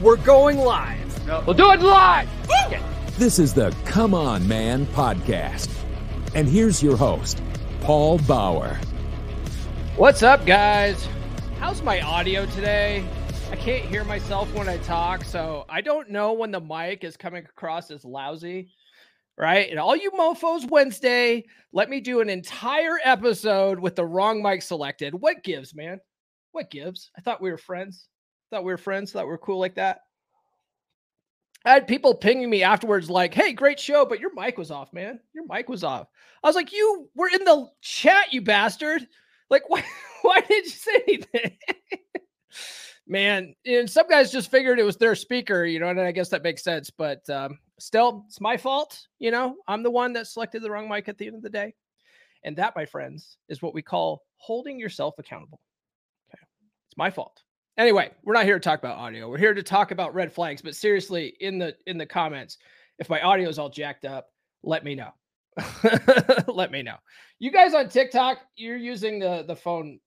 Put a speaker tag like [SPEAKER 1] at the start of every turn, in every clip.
[SPEAKER 1] We're going live.
[SPEAKER 2] No. We'll do it live.
[SPEAKER 3] This is the Come On Man podcast. And here's your host, Paul Bauer.
[SPEAKER 2] What's up, guys? How's my audio today? I can't hear myself when I talk, so I don't know when the mic is coming across as lousy, right? And all you mofos Wednesday, let me do an entire episode with the wrong mic selected. What gives, man? What gives? I thought we were friends. Thought we were friends. Thought we were cool like that. I had people pinging me afterwards, like, "Hey, great show, but your mic was off, man. Your mic was off." I was like, "You were in the chat, you bastard! Like, why? Why did you say anything?" man, and some guys just figured it was their speaker, you know, and I guess that makes sense. But um, still, it's my fault. You know, I'm the one that selected the wrong mic at the end of the day, and that, my friends, is what we call holding yourself accountable. Okay, it's my fault anyway, we're not here to talk about audio. We're here to talk about red flags. But seriously, in the in the comments, if my audio is all jacked up, let me know. let me know. You guys on TikTok, you're using the the phone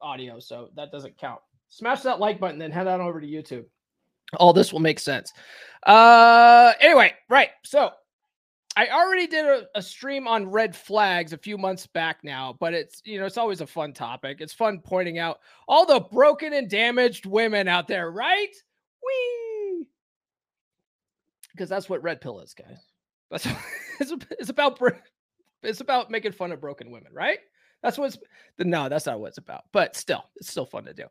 [SPEAKER 2] audio, so that doesn't count. Smash that like button, then head on over to YouTube. All this will make sense. Uh, anyway, right. So I already did a, a, stream on red flags a few months back now, but it's you know it's always a fun topic. It's fun pointing out all the broken and damaged women out there, right? Wee, because that's what red pill is, guys. That's it's, it's about it's about making fun of broken women, right? That's what's no, that's not what it's about. But still, it's still fun to do.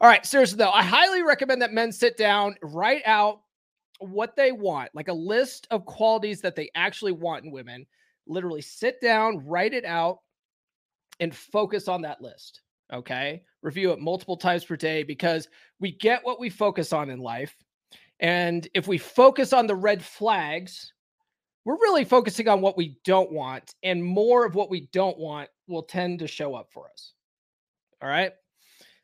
[SPEAKER 2] All right, seriously though, I highly recommend that men sit down, write out what they want, like a list of qualities that they actually want in women. Literally sit down, write it out, and focus on that list. Okay. Review it multiple times per day because we get what we focus on in life. And if we focus on the red flags, we're really focusing on what we don't want, and more of what we don't want will tend to show up for us. All right.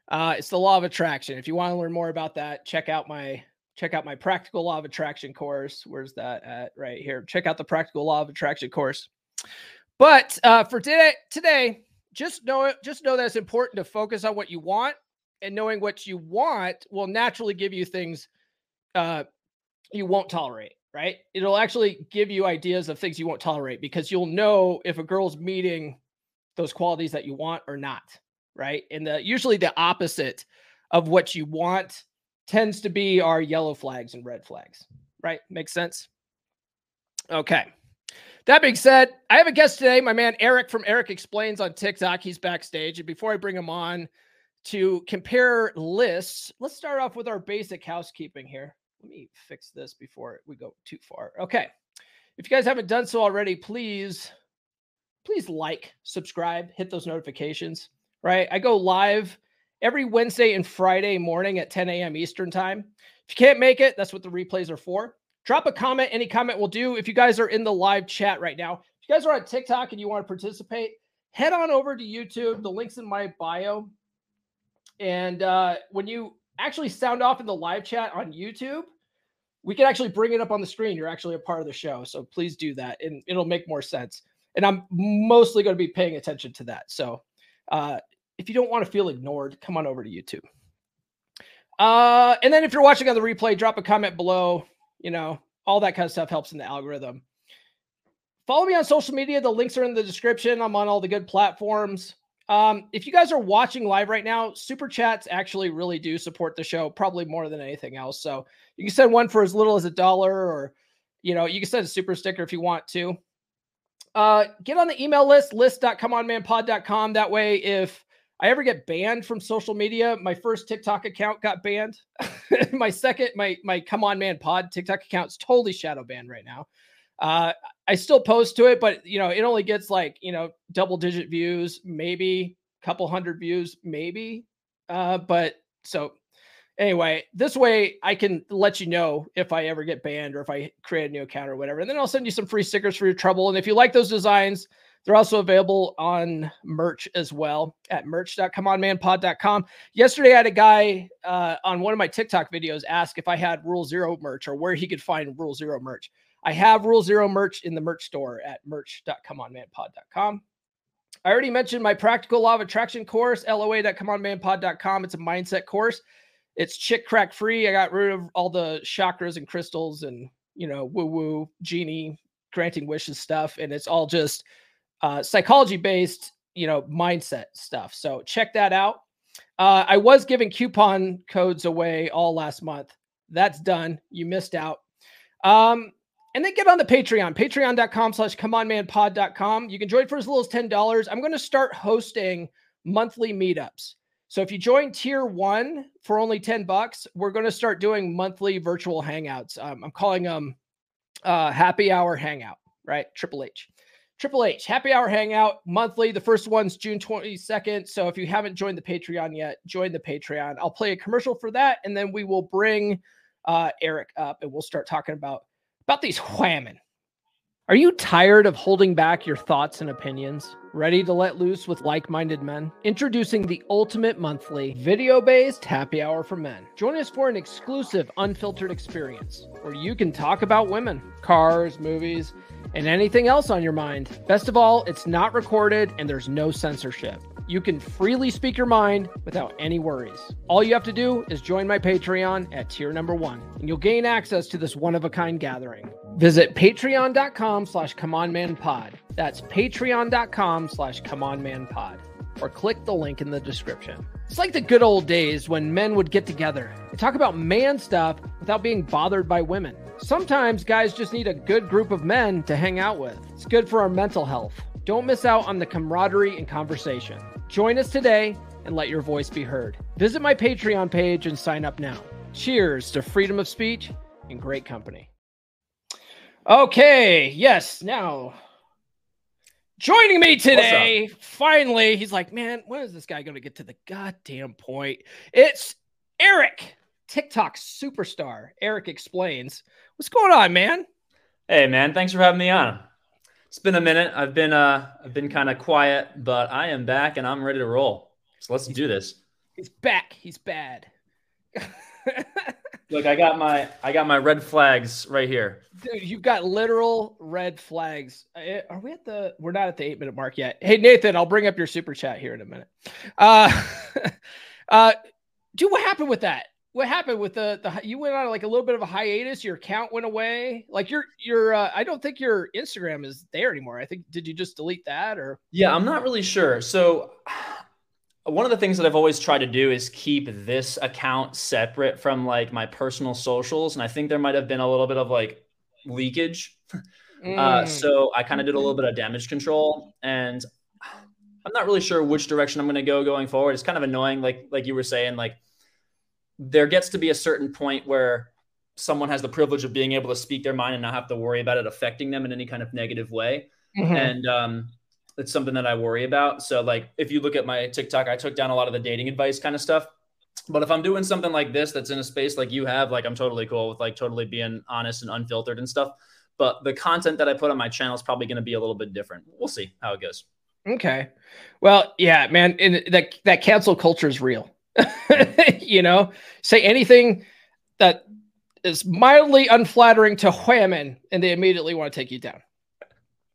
[SPEAKER 2] Uh, it's the law of attraction. If you want to learn more about that, check out my check out my practical law of attraction course. Where's that at? Right here. Check out the practical law of attraction course. But uh, for today, today, just know just know that it's important to focus on what you want, and knowing what you want will naturally give you things uh, you won't tolerate. Right? It'll actually give you ideas of things you won't tolerate because you'll know if a girl's meeting those qualities that you want or not. Right? And the usually the opposite of what you want tends to be our yellow flags and red flags, right? Makes sense? Okay. That being said, I have a guest today, my man Eric from Eric Explains on TikTok. He's backstage. And before I bring him on to compare lists, let's start off with our basic housekeeping here. Let me fix this before we go too far. Okay. If you guys haven't done so already, please, please like, subscribe, hit those notifications, right? I go live every Wednesday and Friday morning at 10 a.m. Eastern time. If you can't make it, that's what the replays are for. Drop a comment. Any comment will do. If you guys are in the live chat right now, if you guys are on TikTok and you want to participate, head on over to YouTube. The link's in my bio. And uh, when you actually sound off in the live chat on YouTube, we can actually bring it up on the screen. You're actually a part of the show. So please do that and it'll make more sense. And I'm mostly going to be paying attention to that. So uh, if you don't want to feel ignored, come on over to YouTube. Uh, and then if you're watching on the replay, drop a comment below. You know, all that kind of stuff helps in the algorithm. Follow me on social media. The links are in the description. I'm on all the good platforms. Um, if you guys are watching live right now, super chats actually really do support the show, probably more than anything else. So you can send one for as little as a dollar, or you know, you can send a super sticker if you want to. Uh, get on the email list, list.comeonmanpod.com. That way, if I ever get banned from social media, my first TikTok account got banned. my second, my my Come On Man Pod TikTok account is totally shadow banned right now. Uh, I still post to it, but you know, it only gets like you know double digit views, maybe a couple hundred views, maybe. Uh, but so anyway, this way I can let you know if I ever get banned or if I create a new account or whatever. And then I'll send you some free stickers for your trouble. And if you like those designs, they're also available on merch as well at merch.comeonmanpod.com. Yesterday, I had a guy uh, on one of my TikTok videos ask if I had Rule Zero merch or where he could find Rule Zero merch. I have Rule Zero merch in the merch store at merch.comeonmanpod.com. I already mentioned my practical law of attraction course, loa.comeonmanpod.com. It's a mindset course. It's chick crack free. I got rid of all the chakras and crystals and you know woo woo genie granting wishes stuff, and it's all just uh, psychology based, you know, mindset stuff. So check that out. Uh, I was giving coupon codes away all last month. That's done. You missed out. Um, and then get on the Patreon, patreon.com slash comeonmanpod.com. You can join for as little as $10. I'm going to start hosting monthly meetups. So if you join tier one for only 10 bucks, we're going to start doing monthly virtual hangouts. Um, I'm calling them uh, happy hour hangout, right? Triple H. Triple H happy hour hangout monthly. The first one's June 22nd. So if you haven't joined the Patreon yet, join the Patreon. I'll play a commercial for that, and then we will bring uh, Eric up and we'll start talking about about these whamming. Are you tired of holding back your thoughts and opinions? Ready to let loose with like minded men? Introducing the ultimate monthly video based happy hour for men. Join us for an exclusive, unfiltered experience where you can talk about women, cars, movies, and anything else on your mind. Best of all, it's not recorded and there's no censorship. You can freely speak your mind without any worries. All you have to do is join my Patreon at tier number one, and you'll gain access to this one-of-a-kind gathering. Visit patreon.com slash comeonmanpod. That's patreon.com slash comeonmanpod. Or click the link in the description. It's like the good old days when men would get together and talk about man stuff without being bothered by women. Sometimes guys just need a good group of men to hang out with. It's good for our mental health. Don't miss out on the camaraderie and conversation. Join us today and let your voice be heard. Visit my Patreon page and sign up now. Cheers to freedom of speech and great company. Okay, yes, now joining me today, finally, he's like, man, when is this guy going to get to the goddamn point? It's Eric, TikTok superstar. Eric explains. What's going on, man?
[SPEAKER 1] Hey, man, thanks for having me on. It's been a minute. I've been uh I've been kind of quiet, but I am back and I'm ready to roll. So let's do this.
[SPEAKER 2] He's back. He's bad.
[SPEAKER 1] Look, I got my I got my red flags right here.
[SPEAKER 2] Dude, you've got literal red flags. Uh, are we at the? We're not at the eight minute mark yet. Hey Nathan, I'll bring up your super chat here in a minute. Uh, uh, dude, what happened with that? What happened with the the? You went on like a little bit of a hiatus. Your account went away. Like your your. Uh, I don't think your Instagram is there anymore. I think did you just delete that or?
[SPEAKER 1] Yeah, I'm not really sure. So one of the things that I've always tried to do is keep this account separate from like my personal socials. And I think there might have been a little bit of like leakage. Mm. Uh, so I kind of did a little bit of damage control and I'm not really sure which direction I'm going to go going forward. It's kind of annoying. Like, like you were saying, like there gets to be a certain point where someone has the privilege of being able to speak their mind and not have to worry about it affecting them in any kind of negative way. Mm-hmm. And, um, it's something that I worry about. So like if you look at my TikTok, I took down a lot of the dating advice kind of stuff. But if I'm doing something like this that's in a space like you have, like I'm totally cool with like totally being honest and unfiltered and stuff. But the content that I put on my channel is probably going to be a little bit different. We'll see how it goes.
[SPEAKER 2] Okay. Well, yeah, man, and that that cancel culture is real. you know, say anything that is mildly unflattering to women, and they immediately want to take you down.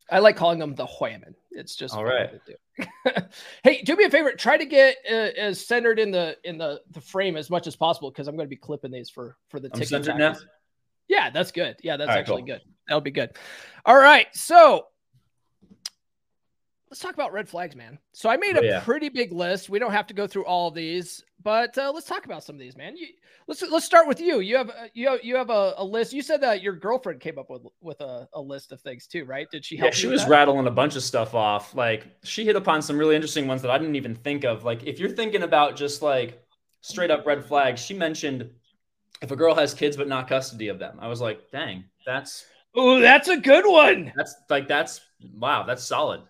[SPEAKER 2] I like calling them the women. It's just
[SPEAKER 1] all right.
[SPEAKER 2] hey, do me a favor. Try to get uh, as centered in the in the the frame as much as possible because I'm going to be clipping these for for the
[SPEAKER 1] ticket.
[SPEAKER 2] Yeah, that's good. Yeah, that's actually cool. good. That'll be good. All right, so let's talk about red flags, man. So I made a oh, yeah. pretty big list. We don't have to go through all of these, but uh, let's talk about some of these, man. You, let's let's start with you. You have uh, you have, you have a, a, list. You said that your girlfriend came up with with a, a list of things too, right? Did she help?
[SPEAKER 1] Yeah, she was that? rattling a bunch of stuff off. Like she hit upon some really interesting ones that I didn't even think of. Like if you're thinking about just like straight up red flags, she mentioned if a girl has kids but not custody of them. I was like, dang, that's
[SPEAKER 2] oh, that's a good one.
[SPEAKER 1] That's like that's wow, that's solid.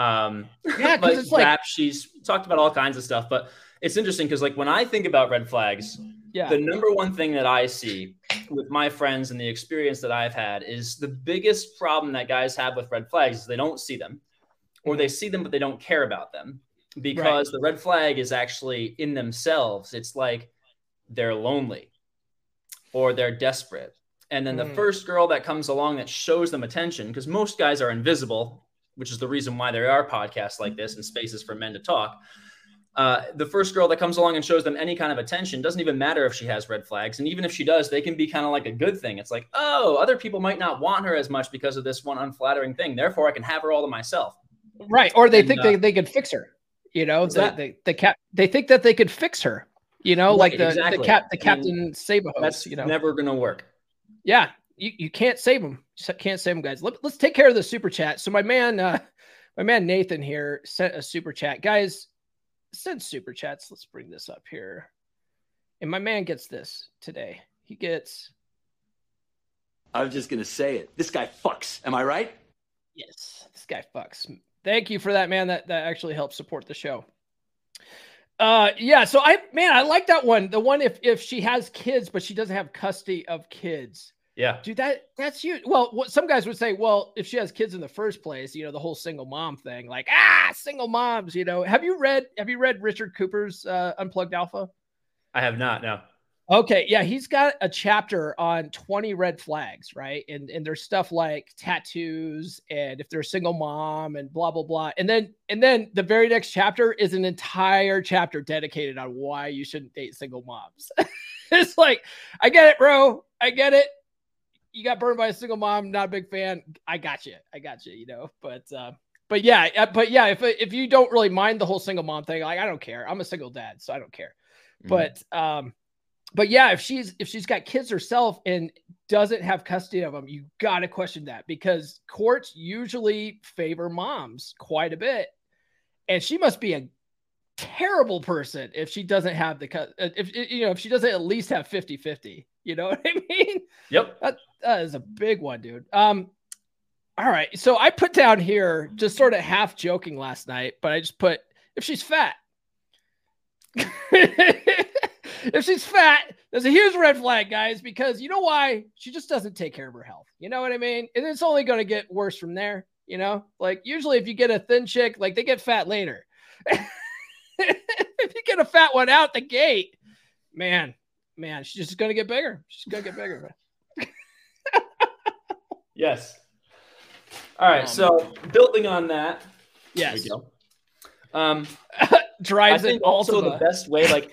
[SPEAKER 1] Um,
[SPEAKER 2] yeah, because it's like rap,
[SPEAKER 1] she's talked about all kinds of stuff, but it's interesting because like when I think about red flags, yeah, the number one thing that I see with my friends and the experience that I've had is the biggest problem that guys have with red flags is they don't see them, or they see them but they don't care about them because right. the red flag is actually in themselves. It's like they're lonely or they're desperate. And then mm. the first girl that comes along that shows them attention, because most guys are invisible which is the reason why there are podcasts like this and spaces for men to talk. uh, the first girl that comes along and shows them any kind of attention doesn't even matter if she has red flags. And even if she does, they can be kind of like a good thing. It's like, oh, other people might not want her as much because of this one unflattering thing. Therefore, I can have her all to myself.
[SPEAKER 2] Right. Or they and, think uh, they, they could fix her. You know, the, the, the cap, they think that they could fix her. You know, right, like the, exactly. the cap, the Captain Save-a-hoe.
[SPEAKER 1] That's
[SPEAKER 2] you know,
[SPEAKER 1] never going to work.
[SPEAKER 2] Yeah. You, you can't save them. You can't save them, guys. Let, let's take care of the super chat. So my man, uh, my man Nathan here sent a super chat. Guys, send super chats. Let's bring this up here. And my man gets this today. He gets.
[SPEAKER 4] I was just going to say it. This guy fucks. Am I right?
[SPEAKER 2] Yes, this guy fucks. Thank you for that, man. That, that actually helps support the show. Uh, yeah. So I, man, I like that one. The one if if she has kids, but she doesn't have custody of kids.
[SPEAKER 1] Yeah.
[SPEAKER 2] Dude, that that's you. Well, what some guys would say, well, if she has kids in the first place, you know, the whole single mom thing, like, ah, single moms, you know. Have you read have you read Richard Cooper's uh, Unplugged Alpha?
[SPEAKER 1] I have not, no.
[SPEAKER 2] Okay, yeah, he's got a chapter on 20 red flags, right? And and there's stuff like tattoos and if they're a single mom and blah blah blah. And then and then the very next chapter is an entire chapter dedicated on why you shouldn't date single moms. it's like, I get it, bro. I get it you got burned by a single mom. Not a big fan. I got you. I got you. You know, but uh, but yeah, uh, but yeah, if if you don't really mind the whole single mom thing, like I don't care. I'm a single dad, so I don't care. Mm-hmm. But um, but yeah, if she's if she's got kids herself and doesn't have custody of them, you got to question that because courts usually favor moms quite a bit, and she must be a terrible person if she doesn't have the if you know if she doesn't at least have 50 50 you know what i mean?
[SPEAKER 1] Yep.
[SPEAKER 2] That, that is a big one dude. Um all right. So i put down here just sort of half joking last night but i just put if she's fat. If she's fat there's a huge red flag guys because you know why? She just doesn't take care of her health. You know what i mean? And it's only going to get worse from there you know? Like usually if you get a thin chick like they get fat later. If you get a fat one out the gate, man, man, she's just gonna get bigger. She's gonna get bigger.
[SPEAKER 1] yes. All right. Um, so building on that,
[SPEAKER 2] yes.
[SPEAKER 1] Um,
[SPEAKER 2] drives
[SPEAKER 1] I think also the best way, like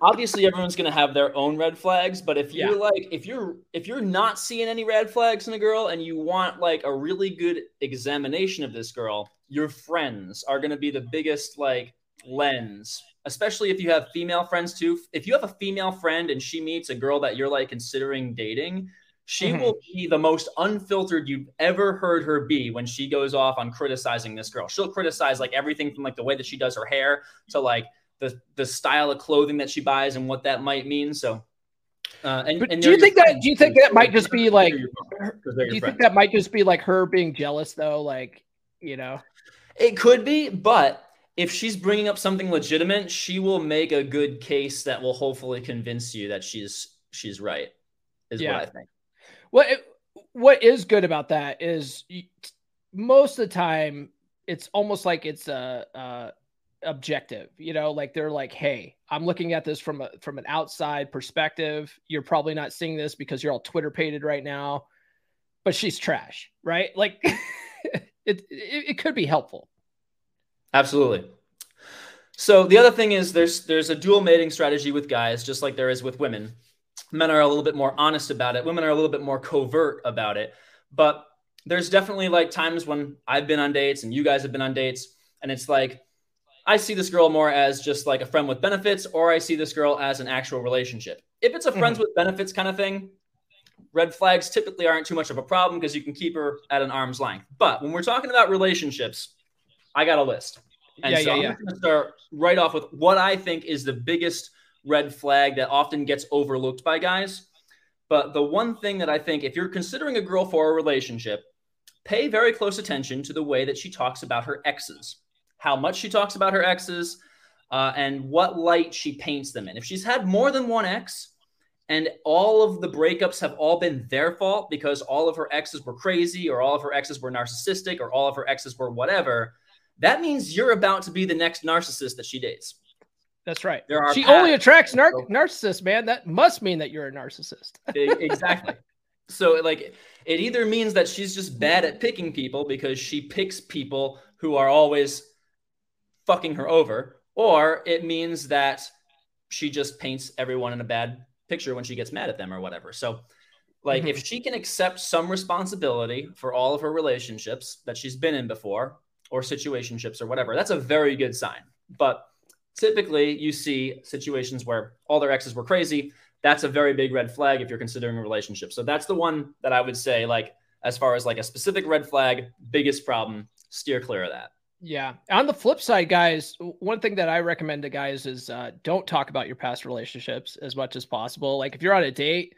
[SPEAKER 1] obviously everyone's going to have their own red flags but if you're yeah. like if you're if you're not seeing any red flags in a girl and you want like a really good examination of this girl your friends are going to be the biggest like lens, especially if you have female friends too. If you have a female friend and she meets a girl that you're like considering dating, she mm-hmm. will be the most unfiltered you've ever heard her be when she goes off on criticizing this girl. She'll criticize like everything from like the way that she does her hair to like the the style of clothing that she buys and what that might mean. So
[SPEAKER 2] uh, and, and do you think that do you think that might just be like do you think that might just be like her being jealous though like you know
[SPEAKER 1] it could be but if she's bringing up something legitimate, she will make a good case that will hopefully convince you that she's she's right. Is yeah. what I think.
[SPEAKER 2] What it, what is good about that is most of the time it's almost like it's a, a objective. You know, like they're like, "Hey, I'm looking at this from a from an outside perspective. You're probably not seeing this because you're all Twitter pated right now, but she's trash, right? Like, it, it it could be helpful."
[SPEAKER 1] Absolutely. So the other thing is there's there's a dual mating strategy with guys, just like there is with women. Men are a little bit more honest about it. Women are a little bit more covert about it. But there's definitely like times when I've been on dates and you guys have been on dates, and it's like I see this girl more as just like a friend with benefits, or I see this girl as an actual relationship. If it's a friends mm-hmm. with benefits kind of thing, red flags typically aren't too much of a problem because you can keep her at an arm's length. But when we're talking about relationships, I got a list. And yeah, so yeah, I'm going to start right off with what I think is the biggest red flag that often gets overlooked by guys. But the one thing that I think, if you're considering a girl for a relationship, pay very close attention to the way that she talks about her exes, how much she talks about her exes, uh, and what light she paints them in. If she's had more than one ex, and all of the breakups have all been their fault because all of her exes were crazy, or all of her exes were narcissistic, or all of her exes were whatever, that means you're about to be the next narcissist that she dates.
[SPEAKER 2] That's right. There are she paths. only attracts nar- narcissists, man. That must mean that you're a narcissist.
[SPEAKER 1] exactly. So, like, it either means that she's just bad at picking people because she picks people who are always fucking her over, or it means that she just paints everyone in a bad picture when she gets mad at them or whatever. So, like, mm-hmm. if she can accept some responsibility for all of her relationships that she's been in before, or situationships or whatever, that's a very good sign. But typically, you see situations where all their exes were crazy. That's a very big red flag if you're considering a relationship. So that's the one that I would say, like, as far as like a specific red flag, biggest problem, steer clear of that.
[SPEAKER 2] Yeah. On the flip side, guys, one thing that I recommend to guys is uh, don't talk about your past relationships as much as possible. Like if you're on a date,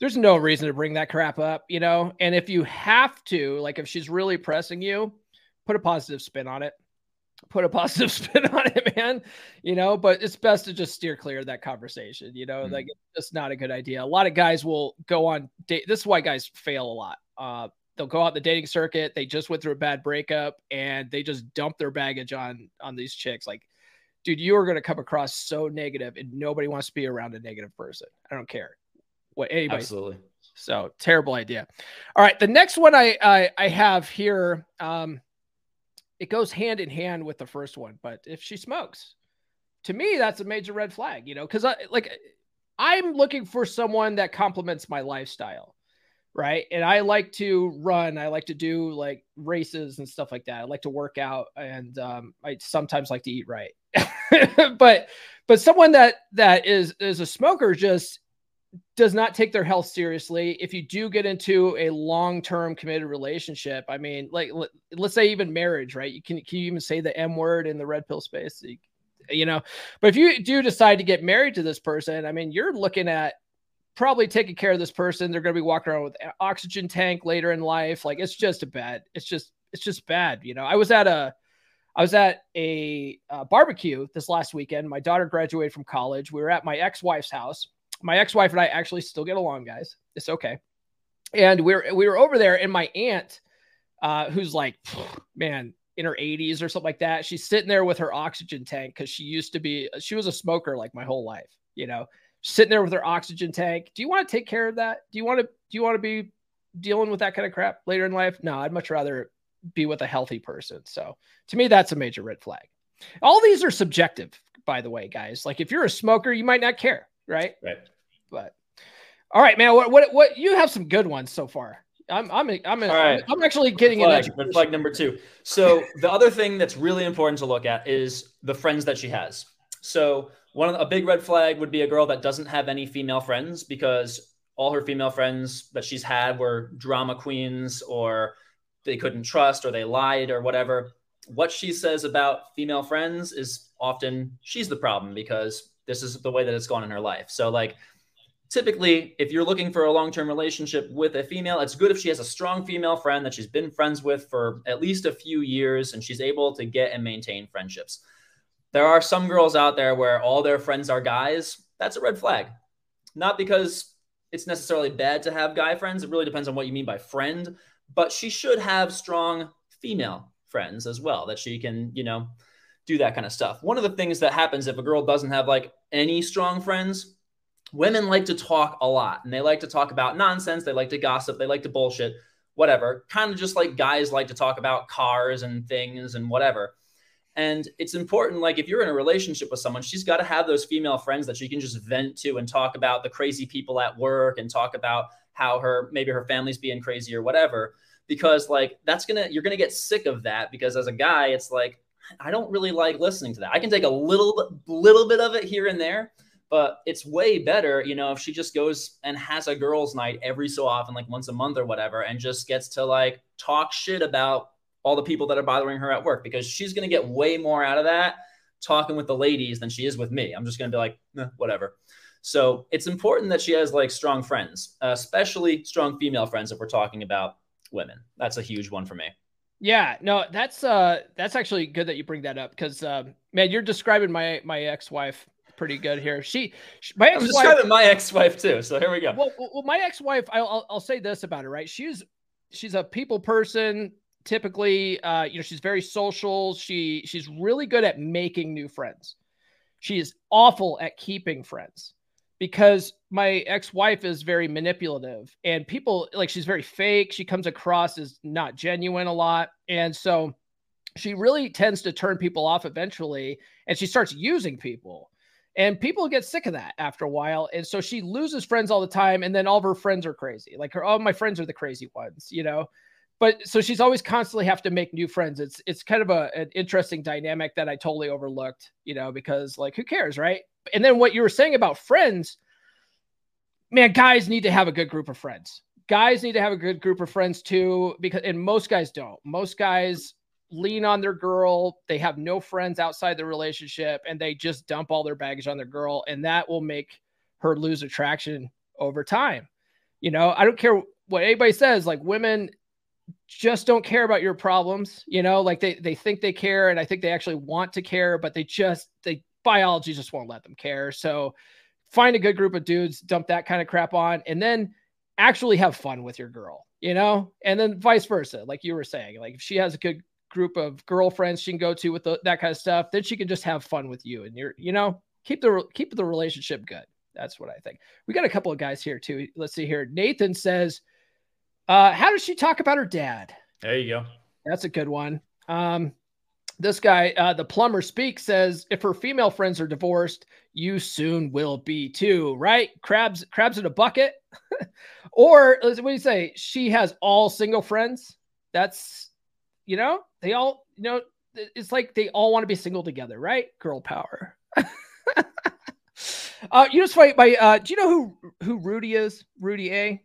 [SPEAKER 2] there's no reason to bring that crap up, you know? And if you have to, like if she's really pressing you, put a positive spin on it. Put a positive spin on it, man. You know, but it's best to just steer clear of that conversation. You know, mm-hmm. like it's just not a good idea. A lot of guys will go on date. This is why guys fail a lot. Uh, they'll go out the dating circuit. They just went through a bad breakup and they just dump their baggage on on these chicks. Like, dude, you are going to come across so negative, and nobody wants to be around a negative person. I don't care what anybody.
[SPEAKER 1] Absolutely.
[SPEAKER 2] So terrible idea. All right, the next one I I, I have here. Um, it goes hand in hand with the first one, but if she smokes, to me that's a major red flag. You know, because I like I'm looking for someone that complements my lifestyle right? And I like to run. I like to do like races and stuff like that. I like to work out, and um, I sometimes like to eat right. but but someone that that is is a smoker just does not take their health seriously. If you do get into a long term committed relationship, I mean, like let's say even marriage, right? You can can you even say the M word in the red pill space? You know, but if you do decide to get married to this person, I mean, you're looking at probably taking care of this person. They're going to be walking around with an oxygen tank later in life. Like it's just a bad. It's just it's just bad. You know, I was at a I was at a, a barbecue this last weekend. My daughter graduated from college. We were at my ex-wife's house. My ex-wife and I actually still get along, guys. It's okay. And we are we were over there, and my aunt, uh, who's like, man, in her 80s or something like that, she's sitting there with her oxygen tank because she used to be she was a smoker like my whole life, you know sitting there with her oxygen tank. Do you want to take care of that? Do you want to do you want to be dealing with that kind of crap later in life? No, I'd much rather be with a healthy person. So to me, that's a major red flag. All these are subjective, by the way, guys. Like if you're a smoker, you might not care, right?
[SPEAKER 1] Right.
[SPEAKER 2] But all right, man. What what what you have some good ones so far. I'm I'm I'm right. I'm actually getting
[SPEAKER 1] red flag number two. So the other thing that's really important to look at is the friends that she has. So one of the, a big red flag would be a girl that doesn't have any female friends because all her female friends that she's had were drama queens or they couldn't trust or they lied or whatever. What she says about female friends is often she's the problem because this is the way that it's gone in her life. So like typically if you're looking for a long-term relationship with a female it's good if she has a strong female friend that she's been friends with for at least a few years and she's able to get and maintain friendships there are some girls out there where all their friends are guys. That's a red flag. Not because it's necessarily bad to have guy friends. It really depends on what you mean by friend, but she should have strong female friends as well that she can, you know, do that kind of stuff. One of the things that happens if a girl doesn't have like any strong friends, women like to talk a lot and they like to talk about nonsense. They like to gossip. They like to bullshit, whatever. Kind of just like guys like to talk about cars and things and whatever. And it's important, like if you're in a relationship with someone, she's got to have those female friends that she can just vent to and talk about the crazy people at work and talk about how her maybe her family's being crazy or whatever. Because like that's gonna you're gonna get sick of that because as a guy, it's like I don't really like listening to that. I can take a little little bit of it here and there, but it's way better, you know, if she just goes and has a girls' night every so often, like once a month or whatever, and just gets to like talk shit about all the people that are bothering her at work because she's going to get way more out of that talking with the ladies than she is with me. I'm just going to be like, eh, whatever. So it's important that she has like strong friends, especially strong female friends if we're talking about women. That's a huge one for me.
[SPEAKER 2] Yeah, no, that's uh that's actually good that you bring that up because um, man, you're describing my my ex-wife pretty good here. She, she my ex-wife, I'm
[SPEAKER 1] describing my ex-wife too. So here we go.
[SPEAKER 2] Well, well my ex-wife, I'll, I'll I'll say this about her, right? She's she's a people person typically uh, you know she's very social she she's really good at making new friends she is awful at keeping friends because my ex-wife is very manipulative and people like she's very fake she comes across as not genuine a lot and so she really tends to turn people off eventually and she starts using people. And people get sick of that after a while. And so she loses friends all the time. And then all of her friends are crazy. Like her, all my friends are the crazy ones, you know? But so she's always constantly have to make new friends. It's it's kind of a, an interesting dynamic that I totally overlooked, you know, because like who cares, right? And then what you were saying about friends, man, guys need to have a good group of friends. Guys need to have a good group of friends too, because and most guys don't. Most guys lean on their girl. They have no friends outside the relationship and they just dump all their baggage on their girl. And that will make her lose attraction over time. You know, I don't care what anybody says, like women just don't care about your problems, you know, like they, they think they care and I think they actually want to care, but they just, they biology just won't let them care. So find a good group of dudes, dump that kind of crap on, and then actually have fun with your girl, you know, and then vice versa. Like you were saying, like if she has a good group of girlfriends she can go to with the, that kind of stuff, then she can just have fun with you and you're, you know, keep the keep the relationship good. That's what I think. We got a couple of guys here too. Let's see here. Nathan says, uh, how does she talk about her dad?
[SPEAKER 1] There you go.
[SPEAKER 2] That's a good one. Um, this guy, uh, the plumber speak says, if her female friends are divorced, you soon will be too, right? Crabs, crabs in a bucket. or what do you say? She has all single friends. That's you know, they all, you know, it's like they all want to be single together, right? Girl power. uh, you just fight by. Uh, do you know who who Rudy is? Rudy A.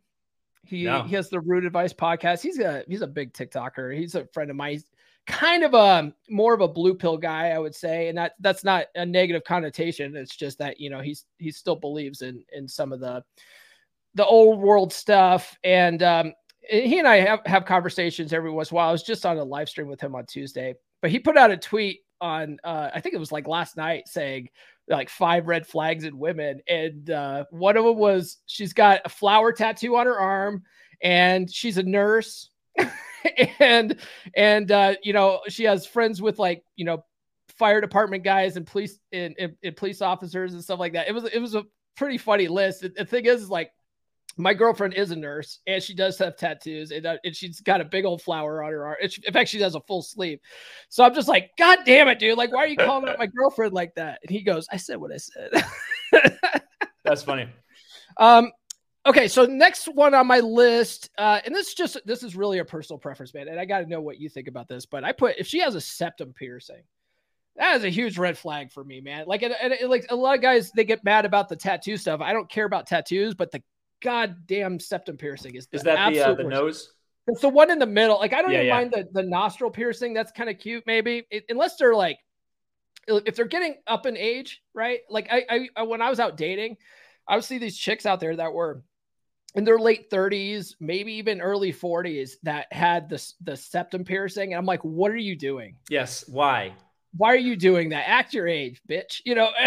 [SPEAKER 2] He no. he has the Root Advice podcast. He's a he's a big TikToker. He's a friend of mine. He's kind of a more of a blue pill guy, I would say, and that that's not a negative connotation. It's just that you know he's he still believes in in some of the the old world stuff, and um, he and I have, have conversations every once in a while. I was just on a live stream with him on Tuesday, but he put out a tweet on uh, I think it was like last night saying like five red flags in women, and uh, one of them was she's got a flower tattoo on her arm, and she's a nurse, and and uh, you know she has friends with like you know fire department guys and police and, and, and police officers and stuff like that. It was it was a pretty funny list. The, thing is, is like my girlfriend is a nurse and she does have tattoos and, uh, and she's got a big old flower on her arm. She, in fact, she has a full sleeve. So I'm just like, God damn it, dude. Like, why are you calling out my girlfriend like that? And he goes, I said what I said.
[SPEAKER 1] That's funny.
[SPEAKER 2] Um, okay. So next one on my list, uh, and this just, this is really a personal preference, man. And I got to know what you think about this, but I put, if she has a septum piercing, that is a huge red flag for me, man. Like, and, and, like a lot of guys, they get mad about the tattoo stuff. I don't care about tattoos, but the goddamn septum piercing is
[SPEAKER 1] is that the uh, the nose?
[SPEAKER 2] It's the one in the middle. Like I don't yeah, even yeah. mind the, the nostril piercing. That's kind of cute, maybe it, unless they're like if they're getting up in age, right? Like I, I when I was out dating, I would see these chicks out there that were in their late 30s, maybe even early 40s that had the the septum piercing, and I'm like, what are you doing?
[SPEAKER 1] Yes, why?
[SPEAKER 2] Why are you doing that? Act your age, bitch. You know.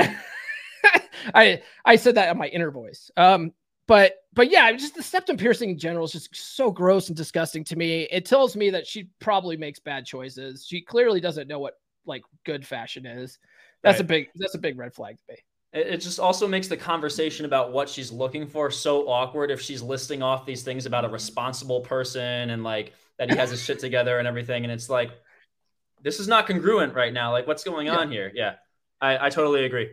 [SPEAKER 2] I I said that in my inner voice. Um, but but yeah, just the septum piercing in general is just so gross and disgusting to me. It tells me that she probably makes bad choices. She clearly doesn't know what like good fashion is. That's right. a big that's a big red flag to me.
[SPEAKER 1] It just also makes the conversation about what she's looking for so awkward if she's listing off these things about a responsible person and like that he has his shit together and everything. And it's like, this is not congruent right now. Like, what's going on here? Yeah, I, I totally agree.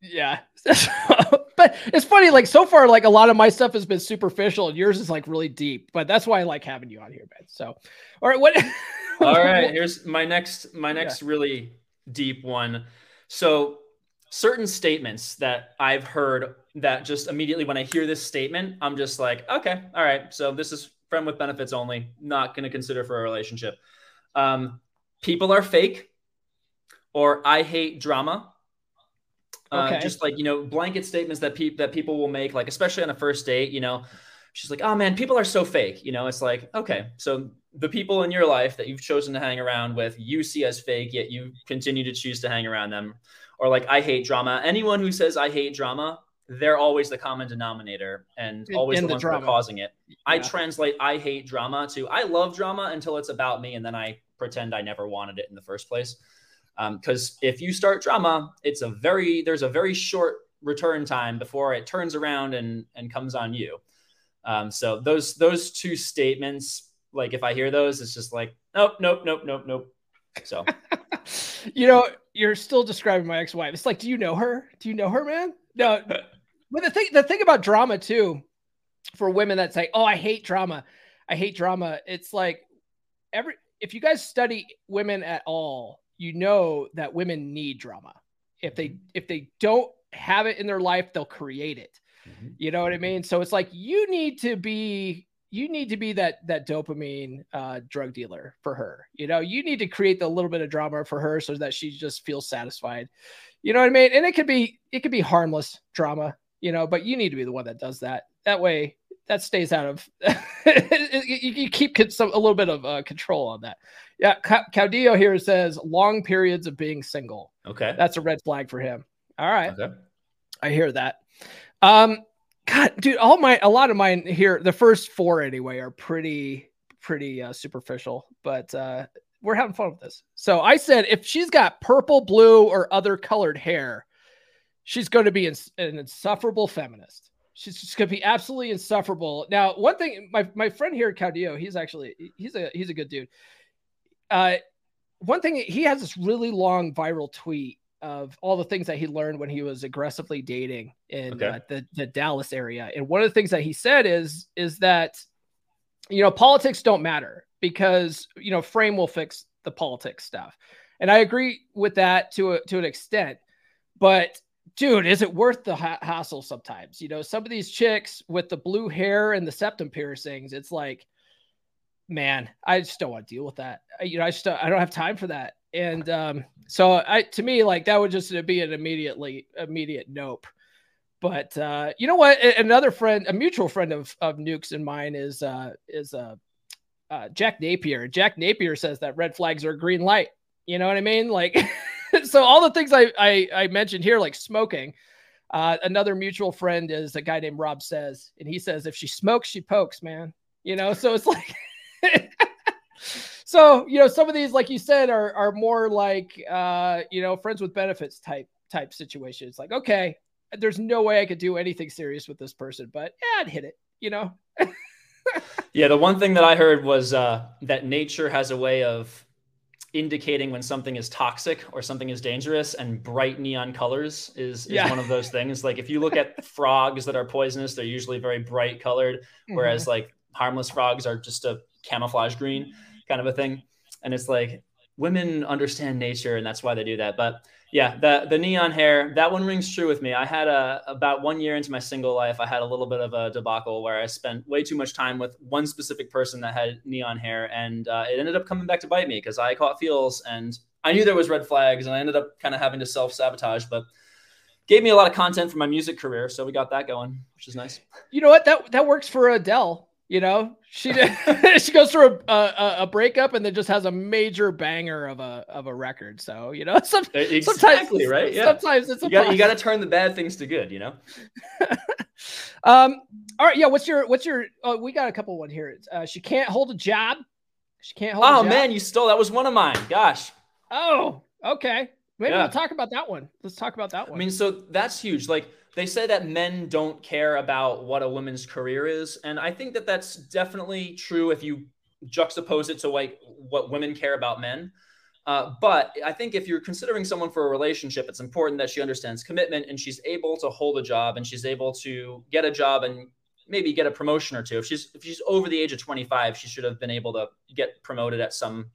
[SPEAKER 2] Yeah. it's funny, like so far, like a lot of my stuff has been superficial and yours is like really deep. But that's why I like having you on here, Ben. So all right, what
[SPEAKER 1] all right, here's my next my next yeah. really deep one. So certain statements that I've heard that just immediately when I hear this statement, I'm just like, okay, all right. So this is friend with benefits only, not gonna consider for a relationship. Um, people are fake, or I hate drama okay. Uh, just like you know, blanket statements that people that people will make, like especially on a first date. You know, she's like, "Oh man, people are so fake." You know, it's like, okay, so the people in your life that you've chosen to hang around with, you see as fake, yet you continue to choose to hang around them. Or like, I hate drama. Anyone who says I hate drama, they're always the common denominator and always in the, the ones that are causing it. Yeah. I translate I hate drama to I love drama until it's about me, and then I pretend I never wanted it in the first place. Because um, if you start drama, it's a very there's a very short return time before it turns around and and comes on you. Um, so those those two statements, like if I hear those, it's just like nope, nope, nope, nope, nope. So,
[SPEAKER 2] you know, you're still describing my ex-wife. It's like, do you know her? Do you know her, man? No. but the thing, the thing about drama too, for women that say, "Oh, I hate drama," I hate drama. It's like every if you guys study women at all, you know that women need drama. If they if they don't have it in their life, they'll create it. Mm-hmm. You know what I mean? So it's like you need to be you need to be that that dopamine uh, drug dealer for her. You know, you need to create the little bit of drama for her so that she just feels satisfied. You know what I mean? And it could be it could be harmless drama, you know, but you need to be the one that does that. That way, that stays out of. you, you, keep some a little bit of uh, control on that. Yeah, Caudillo here says long periods of being single.
[SPEAKER 1] Okay,
[SPEAKER 2] that's a red flag for him. All right,
[SPEAKER 1] okay.
[SPEAKER 2] I hear that. Um, God, dude, all my a lot of mine here, the first four anyway, are pretty pretty uh, superficial, but uh, we're having fun with this. So I said if she's got purple, blue, or other colored hair, she's going to be an insufferable feminist. She's just going to be absolutely insufferable. Now, one thing, my my friend here, Caudillo, he's actually he's a he's a good dude. Uh, one thing he has this really long viral tweet of all the things that he learned when he was aggressively dating in okay. uh, the, the Dallas area. And one of the things that he said is is that you know politics don't matter because you know frame will fix the politics stuff. And I agree with that to a, to an extent. But dude, is it worth the ha- hassle sometimes? You know, some of these chicks with the blue hair and the septum piercings, it's like man, I just don't want to deal with that. You know, I just don't, I don't have time for that and um, so I to me like that would just be an immediately immediate nope. But uh, you know what? Another friend, a mutual friend of of Nukes and mine is uh, is uh, uh, Jack Napier. Jack Napier says that red flags are green light. You know what I mean? Like, so all the things I, I I mentioned here, like smoking. Uh, another mutual friend is a guy named Rob says, and he says if she smokes, she pokes, man. You know, so it's like so you know some of these like you said are are more like uh you know friends with benefits type type situations like okay there's no way i could do anything serious with this person but yeah i'd hit it you know
[SPEAKER 1] yeah the one thing that i heard was uh that nature has a way of indicating when something is toxic or something is dangerous and bright neon colors is, is yeah. one of those things like if you look at frogs that are poisonous they're usually very bright colored whereas mm-hmm. like harmless frogs are just a camouflage green kind of a thing. And it's like women understand nature and that's why they do that. But yeah, the the neon hair, that one rings true with me. I had a about one year into my single life, I had a little bit of a debacle where I spent way too much time with one specific person that had neon hair, and uh, it ended up coming back to bite me because I caught feels and I knew there was red flags, and I ended up kind of having to self sabotage, but gave me a lot of content for my music career, so we got that going, which is nice.
[SPEAKER 2] You know what? That that works for Adele. You know, she she goes through a, a, a breakup and then just has a major banger of a of a record. So you know, some,
[SPEAKER 1] exactly
[SPEAKER 2] sometimes
[SPEAKER 1] right.
[SPEAKER 2] Yeah. Sometimes it's
[SPEAKER 1] you got, you got to turn the bad things to good. You know.
[SPEAKER 2] um. All right. Yeah. What's your What's your? Oh, we got a couple one here. Uh, she can't hold a job. She can't hold.
[SPEAKER 1] Oh man, you stole that was one of mine. Gosh.
[SPEAKER 2] Oh. Okay. Maybe yeah. we'll talk about that one. Let's talk about that one.
[SPEAKER 1] I mean, so that's huge. Like they say that men don't care about what a woman's career is and i think that that's definitely true if you juxtapose it to like what women care about men. Uh, but i think if you're considering someone for a relationship it's important that she understands commitment and she's able to hold a job and she's able to get a job and maybe get a promotion or two. If she's if she's over the age of 25 she should have been able to get promoted at some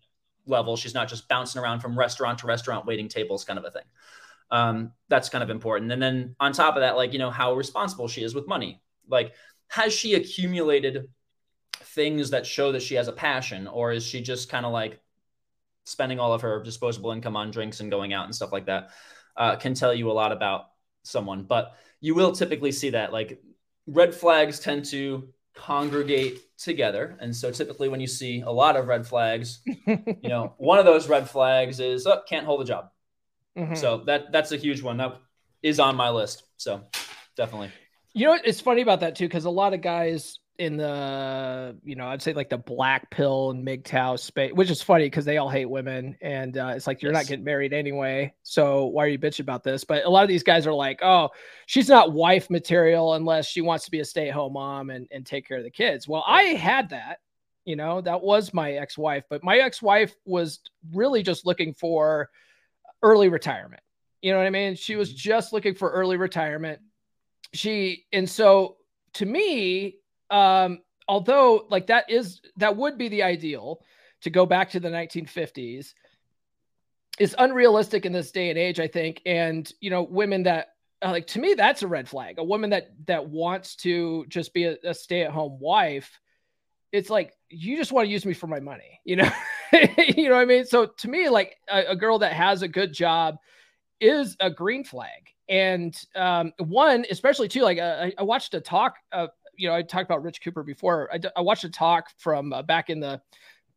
[SPEAKER 1] level. She's not just bouncing around from restaurant to restaurant waiting tables kind of a thing um, that's kind of important. And then on top of that, like, you know, how responsible she is with money. Like, has she accumulated things that show that she has a passion, or is she just kind of like spending all of her disposable income on drinks and going out and stuff like that? Uh, can tell you a lot about someone. But you will typically see that like red flags tend to congregate together. And so typically when you see a lot of red flags, you know, one of those red flags is oh, can't hold a job. Mm-hmm. So that that's a huge one. That is on my list. So definitely.
[SPEAKER 2] You know, it's funny about that too, because a lot of guys in the, you know, I'd say like the black pill and MGTOW space, which is funny because they all hate women, and uh, it's like you're yes. not getting married anyway, so why are you bitching about this? But a lot of these guys are like, oh, she's not wife material unless she wants to be a stay at home mom and and take care of the kids. Well, I had that, You know, that was my ex wife, but my ex wife was really just looking for early retirement. You know what I mean? She was mm-hmm. just looking for early retirement. She, and so to me, um, although like that is, that would be the ideal to go back to the 1950s is unrealistic in this day and age, I think. And, you know, women that uh, like to me, that's a red flag. A woman that that wants to just be a, a stay-at-home wife, it's like you just want to use me for my money, you know. you know what I mean? So to me, like a, a, girl that has a good job is a green flag. And um, one, especially too, like uh, I, I, watched a talk. Uh, you know, I talked about Rich Cooper before. I, I watched a talk from uh, back in the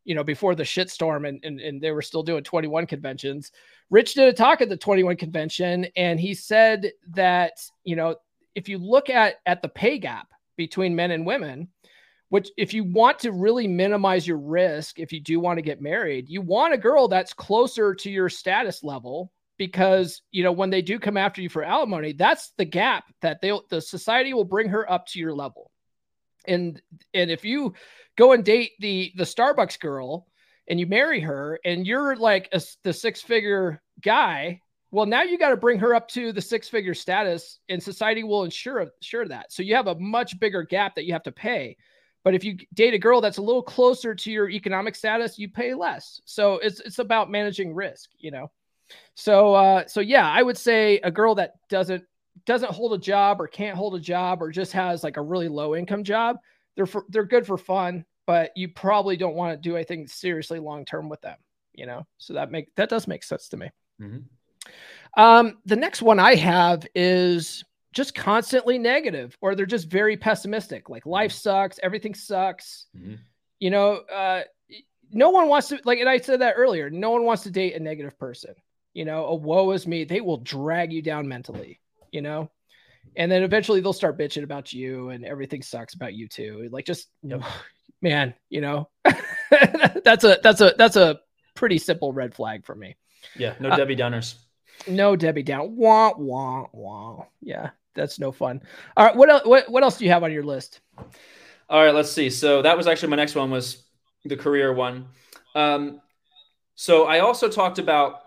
[SPEAKER 2] you know, before the shitstorm and, and, and they were still doing 21 conventions. Rich did a talk at the 21 convention and he said that, you know, if you look at at the pay gap between men and women, which if you want to really minimize your risk if you do want to get married, you want a girl that's closer to your status level because you know when they do come after you for alimony, that's the gap that they the society will bring her up to your level. And and if you go and date the the Starbucks girl and you marry her and you're like a, the six figure guy, well, now you got to bring her up to the six figure status and society will ensure, ensure that. So you have a much bigger gap that you have to pay. But if you date a girl that's a little closer to your economic status, you pay less. So it's it's about managing risk, you know. So uh so yeah, I would say a girl that doesn't doesn't hold a job or can't hold a job or just has like a really low income job, they're for, they're good for fun, but you probably don't want to do anything seriously long term with them. You know, so that make that does make sense to me. Mm-hmm. Um, the next one I have is just constantly negative, or they're just very pessimistic. Like life mm-hmm. sucks, everything sucks. Mm-hmm. You know, uh, no one wants to like, and I said that earlier. No one wants to date a negative person. You know, a woe is me. They will drag you down mentally. You know, and then eventually they'll start bitching about you and everything sucks about you too like just man you know that's a that's a that's a pretty simple red flag for me
[SPEAKER 1] yeah no uh, debbie downers
[SPEAKER 2] no debbie down wah wah wah yeah that's no fun. All right what else what, what else do you have on your list?
[SPEAKER 1] All right let's see. So that was actually my next one was the career one. Um so i also talked about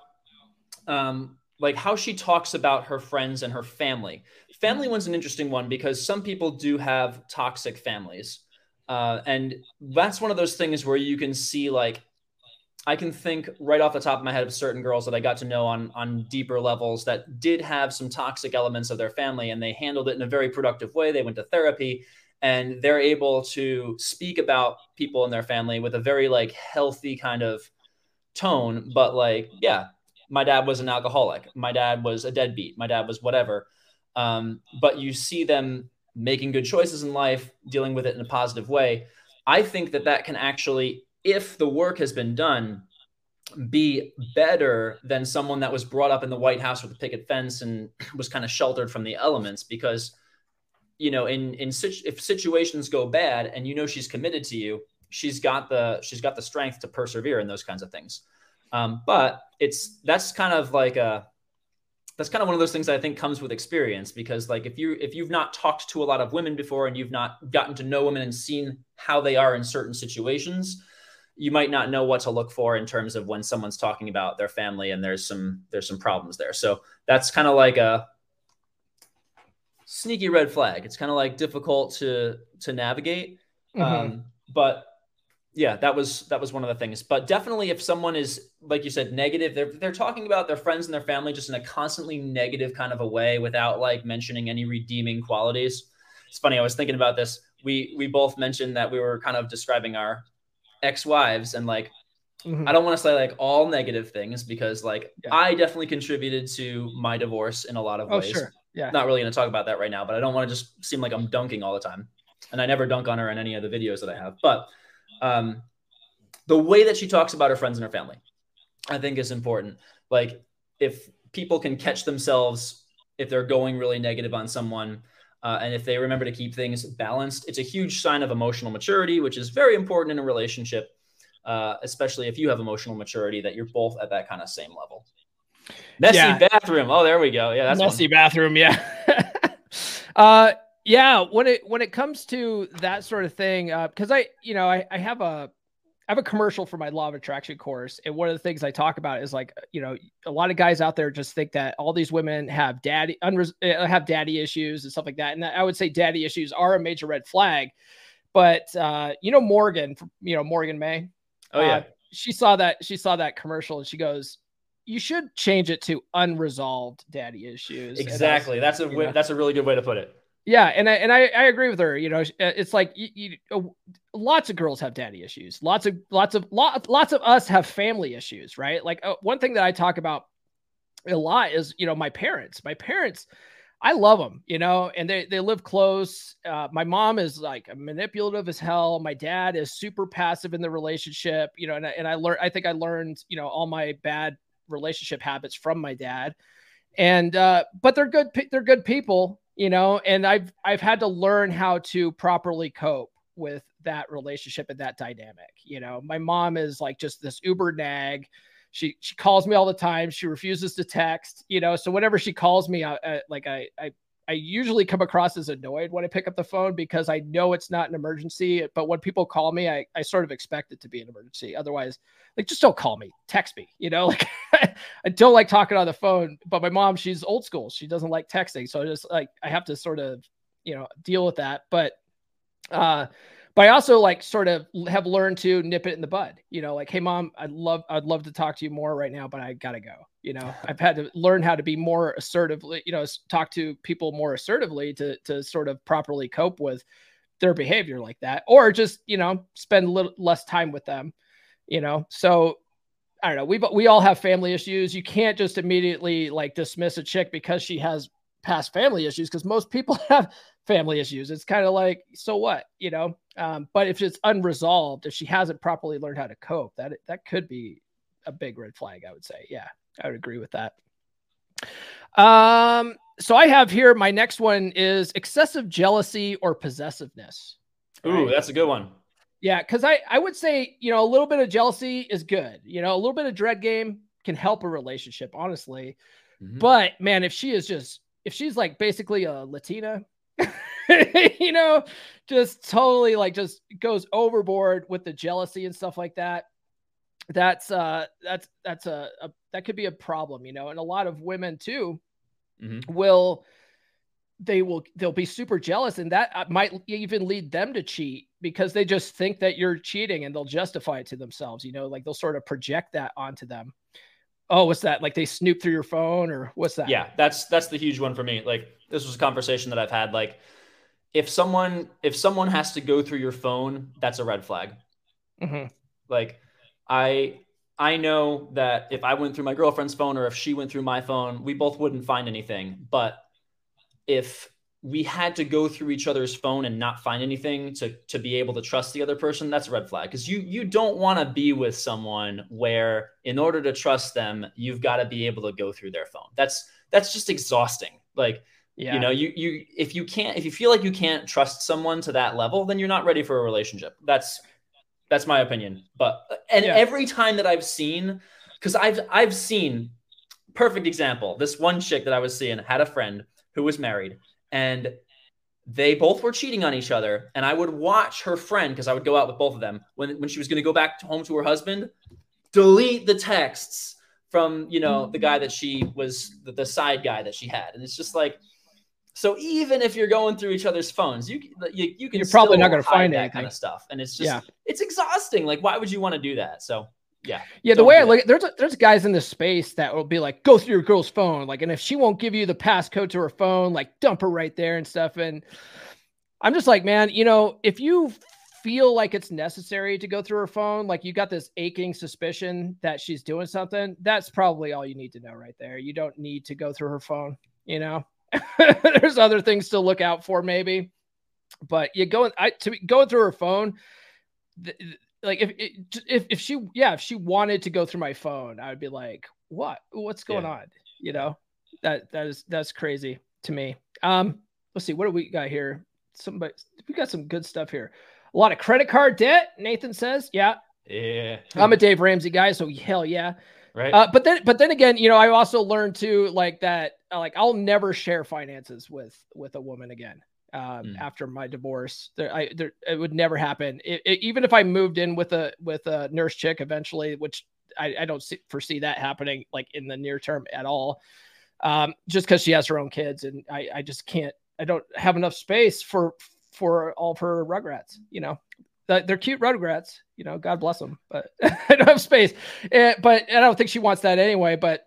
[SPEAKER 1] um like how she talks about her friends and her family. Family one's an interesting one because some people do have toxic families. Uh, and that's one of those things where you can see like I can think right off the top of my head of certain girls that I got to know on on deeper levels that did have some toxic elements of their family and they handled it in a very productive way. They went to therapy and they're able to speak about people in their family with a very like healthy kind of tone but like yeah my dad was an alcoholic my dad was a deadbeat my dad was whatever um, but you see them making good choices in life, dealing with it in a positive way. I think that that can actually, if the work has been done, be better than someone that was brought up in the White House with a picket fence and was kind of sheltered from the elements because you know in in such if situations go bad and you know she's committed to you she's got the she's got the strength to persevere in those kinds of things. Um, but it's that's kind of like a that's kind of one of those things that I think comes with experience because like if you if you've not talked to a lot of women before and you've not gotten to know women and seen how they are in certain situations, you might not know what to look for in terms of when someone's talking about their family and there's some there's some problems there. So that's kind of like a sneaky red flag. It's kind of like difficult to to navigate. Mm-hmm. Um, but yeah, that was that was one of the things. But definitely, if someone is like you said, negative, they're they're talking about their friends and their family just in a constantly negative kind of a way, without like mentioning any redeeming qualities. It's funny. I was thinking about this. We we both mentioned that we were kind of describing our ex-wives and like mm-hmm. I don't want to say like all negative things because like yeah. I definitely contributed to my divorce in a lot of
[SPEAKER 2] oh,
[SPEAKER 1] ways.
[SPEAKER 2] Sure. Yeah.
[SPEAKER 1] Not really going to talk about that right now, but I don't want to just seem like I'm dunking all the time. And I never dunk on her in any of the videos that I have. But um, the way that she talks about her friends and her family, I think is important. Like if people can catch themselves if they're going really negative on someone, uh, and if they remember to keep things balanced, it's a huge sign of emotional maturity, which is very important in a relationship, uh, especially if you have emotional maturity that you're both at that kind of same level. Messy yeah. bathroom. Oh, there we go. Yeah, that's
[SPEAKER 2] messy one. bathroom. Yeah. uh, yeah when it when it comes to that sort of thing because uh, i you know I, I have a I have a commercial for my law of attraction course, and one of the things I talk about is like, you know, a lot of guys out there just think that all these women have daddy unres- uh, have daddy issues and stuff like that, and I would say daddy issues are a major red flag. But uh, you know, Morgan, you know Morgan May.
[SPEAKER 1] Oh yeah,
[SPEAKER 2] uh, she saw that she saw that commercial and she goes, "You should change it to unresolved daddy issues."
[SPEAKER 1] Exactly. That's a know, that's a really good way to put it.
[SPEAKER 2] Yeah, and I and I, I agree with her. You know, it's like you, you, uh, lots of girls have daddy issues. Lots of lots of lot, lots of us have family issues, right? Like uh, one thing that I talk about a lot is you know my parents. My parents, I love them, you know, and they they live close. Uh, my mom is like manipulative as hell. My dad is super passive in the relationship, you know, and and I learned. I think I learned you know all my bad relationship habits from my dad, and uh, but they're good. They're good people you know, and I've I've had to learn how to properly cope with that relationship and that dynamic. You know, my mom is like just this uber nag. She she calls me all the time. She refuses to text. You know, so whenever she calls me, I, I like I I I usually come across as annoyed when I pick up the phone because I know it's not an emergency. But when people call me, I, I sort of expect it to be an emergency. Otherwise, like just don't call me, text me. You know, like I don't like talking on the phone. But my mom, she's old school. She doesn't like texting, so I just like I have to sort of you know deal with that. But uh, but I also like sort of have learned to nip it in the bud. You know, like, hey mom, I'd love I'd love to talk to you more right now, but I gotta go. You know, I've had to learn how to be more assertively, you know, talk to people more assertively to to sort of properly cope with their behavior like that, or just you know spend a little less time with them. You know, so I don't know. We we all have family issues. You can't just immediately like dismiss a chick because she has past family issues because most people have family issues. It's kind of like, so what, you know? Um, but if it's unresolved, if she hasn't properly learned how to cope, that that could be a big red flag. I would say, yeah, I would agree with that. Um, so I have here my next one is excessive jealousy or possessiveness.
[SPEAKER 1] Ooh, right? that's a good one.
[SPEAKER 2] Yeah, because I I would say you know a little bit of jealousy is good. You know, a little bit of dread game can help a relationship, honestly. Mm-hmm. But man, if she is just if she's like basically a Latina, you know, just totally like just goes overboard with the jealousy and stuff like that. That's uh that's that's a, a that could be a problem, you know, and a lot of women too mm-hmm. will they will they'll be super jealous and that uh, might even lead them to cheat because they just think that you're cheating and they'll justify it to themselves you know like they'll sort of project that onto them oh what's that like they snoop through your phone or what's that
[SPEAKER 1] yeah that's that's the huge one for me like this was a conversation that i've had like if someone if someone has to go through your phone that's a red flag. Mm-hmm. like i i know that if i went through my girlfriend's phone or if she went through my phone we both wouldn't find anything. But if we had to go through each other's phone and not find anything to to be able to trust the other person that's a red flag. Because you you don't want to be with someone where in order to trust them you've got to be able to go through their phone. That's that's just exhausting. Like yeah. you know you you if you can't if you feel like you can't trust someone to that level then you're not ready for a relationship that's that's my opinion but and yeah. every time that i've seen because i've i've seen perfect example this one chick that i was seeing had a friend who was married and they both were cheating on each other. And I would watch her friend because I would go out with both of them when, when she was going to go back home to her husband, delete the texts from you know mm-hmm. the guy that she was the, the side guy that she had, and it's just like. So even if you're going through each other's phones, you you, you can
[SPEAKER 2] you're probably not going to find
[SPEAKER 1] that
[SPEAKER 2] anything.
[SPEAKER 1] kind of stuff, and it's just yeah. it's exhausting. Like, why would you want to do that? So yeah.
[SPEAKER 2] Yeah. The way I look, there's there's guys in this space that will be like, go through your girl's phone, like, and if she won't give you the passcode to her phone, like, dump her right there and stuff. And I'm just like, man, you know, if you feel like it's necessary to go through her phone, like you got this aching suspicion that she's doing something, that's probably all you need to know right there. You don't need to go through her phone. You know, there's other things to look out for, maybe, but you go I to going through her phone like if if if she yeah if she wanted to go through my phone i would be like what? What's going yeah. on? You know? That that is that's crazy to me. Um let's see what do we got here? Somebody we got some good stuff here. A lot of credit card debt nathan says. Yeah.
[SPEAKER 1] Yeah.
[SPEAKER 2] I'm a dave ramsey guy so hell yeah
[SPEAKER 1] right
[SPEAKER 2] uh, but then but then again you know i also learned to like that like i'll never share finances with with a woman again um, mm. after my divorce. There, I, there, it would never happen. It, it, even if I moved in with a with a nurse chick eventually, which I, I don't see, foresee that happening like in the near term at all. Um, just because she has her own kids, and I, I just can't. I don't have enough space for for all of her rugrats. You know, they're cute rugrats. You know, God bless them, but I don't have space. And, but I don't think she wants that anyway. But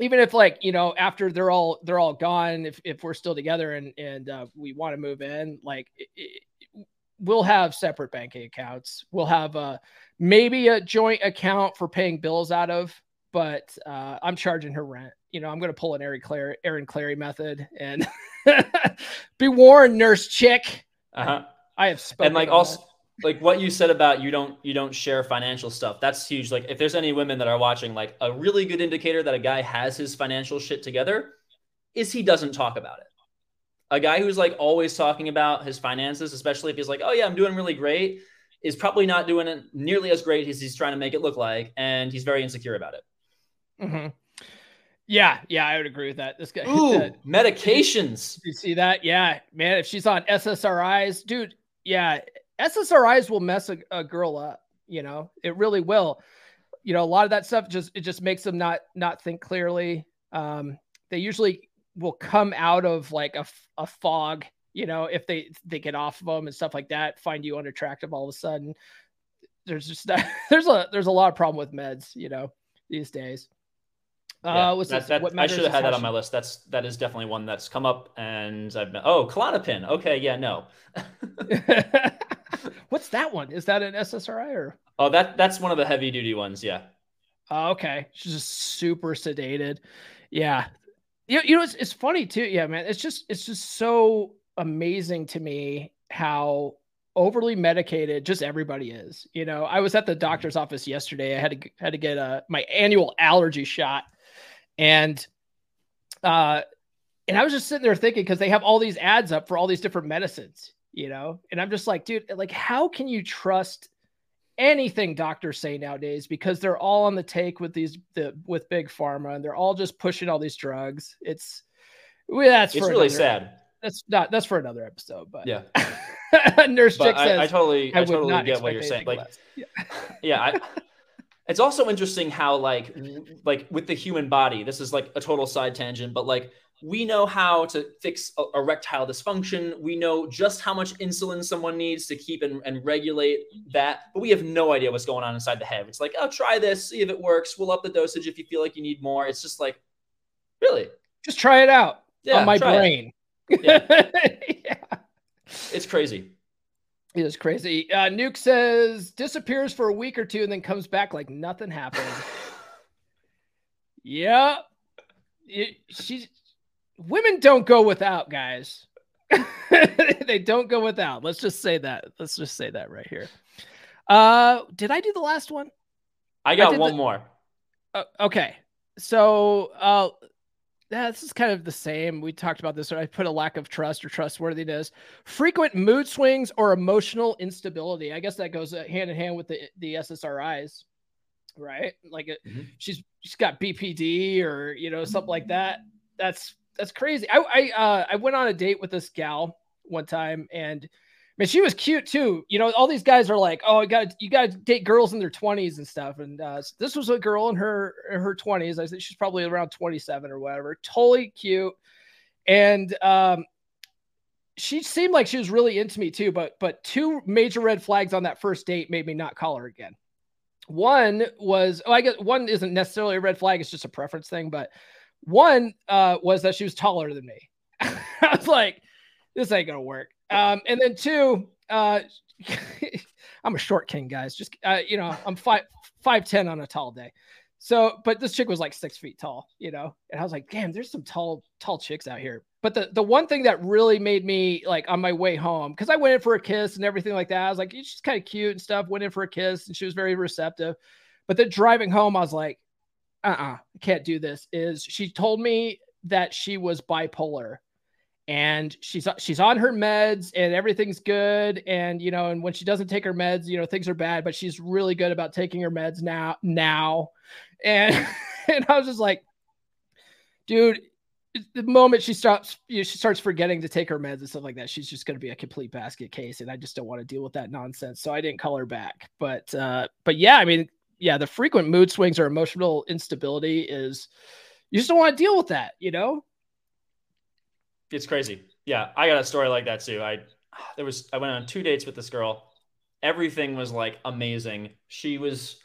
[SPEAKER 2] even if like you know after they're all they're all gone if, if we're still together and and uh, we want to move in like it, it, we'll have separate banking accounts we'll have a maybe a joint account for paying bills out of but uh, i'm charging her rent you know i'm going to pull an Aaron Clarey Aaron Clarey method and be warned nurse chick uh-huh. I, I have spoken
[SPEAKER 1] and like also that like what you said about you don't you don't share financial stuff that's huge like if there's any women that are watching like a really good indicator that a guy has his financial shit together is he doesn't talk about it a guy who's like always talking about his finances especially if he's like oh yeah i'm doing really great is probably not doing it nearly as great as he's trying to make it look like and he's very insecure about it
[SPEAKER 2] mm-hmm. Yeah, yeah, I would agree with that. This guy,
[SPEAKER 1] Ooh, medications.
[SPEAKER 2] You see that? Yeah, man. If she's on SSRIs, dude. Yeah, SSRIs will mess a, a girl up. You know, it really will. You know, a lot of that stuff just it just makes them not not think clearly. Um, they usually will come out of like a, a fog. You know, if they they get off of them and stuff like that, find you unattractive all of a sudden. There's just there's a there's a lot of problem with meds. You know, these days.
[SPEAKER 1] Yeah, uh, that, that, I should have had that on my list. That's that is definitely one that's come up, and I've been oh Klonopin. Okay, yeah, no.
[SPEAKER 2] What's that one? Is that an SSRI or?
[SPEAKER 1] Oh, that that's one of the heavy duty ones. Yeah.
[SPEAKER 2] Oh, okay. She's just super sedated. Yeah. You, you know, it's, it's funny too. Yeah, man. It's just it's just so amazing to me how overly medicated just everybody is. You know, I was at the doctor's office yesterday. I had to had to get a my annual allergy shot, and uh, and I was just sitting there thinking because they have all these ads up for all these different medicines, you know? And i'm just like dude like how can you trust anything doctors say nowadays? Because they're all on the take with these the with big pharma and they're all just pushing all these drugs. It's well, that's
[SPEAKER 1] it's really another, sad.
[SPEAKER 2] That's not that's for another episode but
[SPEAKER 1] yeah.
[SPEAKER 2] Nurse chick
[SPEAKER 1] I,
[SPEAKER 2] says
[SPEAKER 1] I totally i, I totally get what you're saying. Like yeah, yeah I, it's also interesting how like like with the human body this is like a total side tangent but like we know how to fix erectile dysfunction. We know just how much insulin someone needs to keep and, and, regulate that, but we have no idea what's going on inside the head. It's like, oh, try this, see if it works. We'll up the dosage if you feel like you need more. It's just like, really?
[SPEAKER 2] Just try it out yeah, on my brain.
[SPEAKER 1] It. Yeah. yeah. It's crazy.
[SPEAKER 2] It is crazy. Uh, Nuke says disappears for a week or two and then comes back like nothing happened. yeah. It, she's women don't go without, guys. they don't go without. Let's just say that. Let's just say that right here. Uh, did I do the last one?
[SPEAKER 1] I got I one the... more.
[SPEAKER 2] Uh, okay, so uh, yeah, this is kind of the same. We talked about this. I put a lack of trust or trustworthiness, frequent mood swings, or emotional instability. I guess that goes uh, hand in hand with the the SSRIs, right? Like it, uh, mm-hmm. she's she's got BPD or you know something like that. That's that's crazy. I I uh, I went on a date with this gal one time, and man, she was cute too. You know, all these guys are like, "Oh, you got you got to date girls in their twenties and stuff." And uh, this was a girl in her in her twenties. I think she's probably around twenty seven or whatever. Totally cute, and um, she seemed like she was really into me too. But but two major red flags on that first date made me not call her again. One was, oh, I guess one isn't necessarily a red flag; it's just a preference thing, but one uh, was that she was taller than me. I was like, this ain't gonna work. Um, and then two, uh, I'm a short king, guys. Just uh, you know, I'm five five ten on a tall day. So, but this chick was like six feet tall, you know, and I was like, damn, there's some tall, tall chicks out here. But the the one thing that really made me like on my way home, because I went in for a kiss and everything like that. I was like, she's kind of cute and stuff. Went in for a kiss and she was very receptive. But then driving home, I was like, uh-uh, can't do this is she told me that she was bipolar and she's she's on her meds and everything's good and you know and when she doesn't take her meds you know things are bad but she's really good about taking her meds now now and and I was just like dude the moment she stops, you know, she starts forgetting to take her meds and stuff like that. She's just going to be a complete basket case, and I just don't want to deal with that nonsense. So I didn't call her back. But uh, but yeah, I mean, yeah, the frequent mood swings or emotional instability is you just don't want to deal with that, you know.
[SPEAKER 1] It's crazy. Yeah, I got a story like that too. I there was I went on two dates with this girl. Everything was like amazing. She was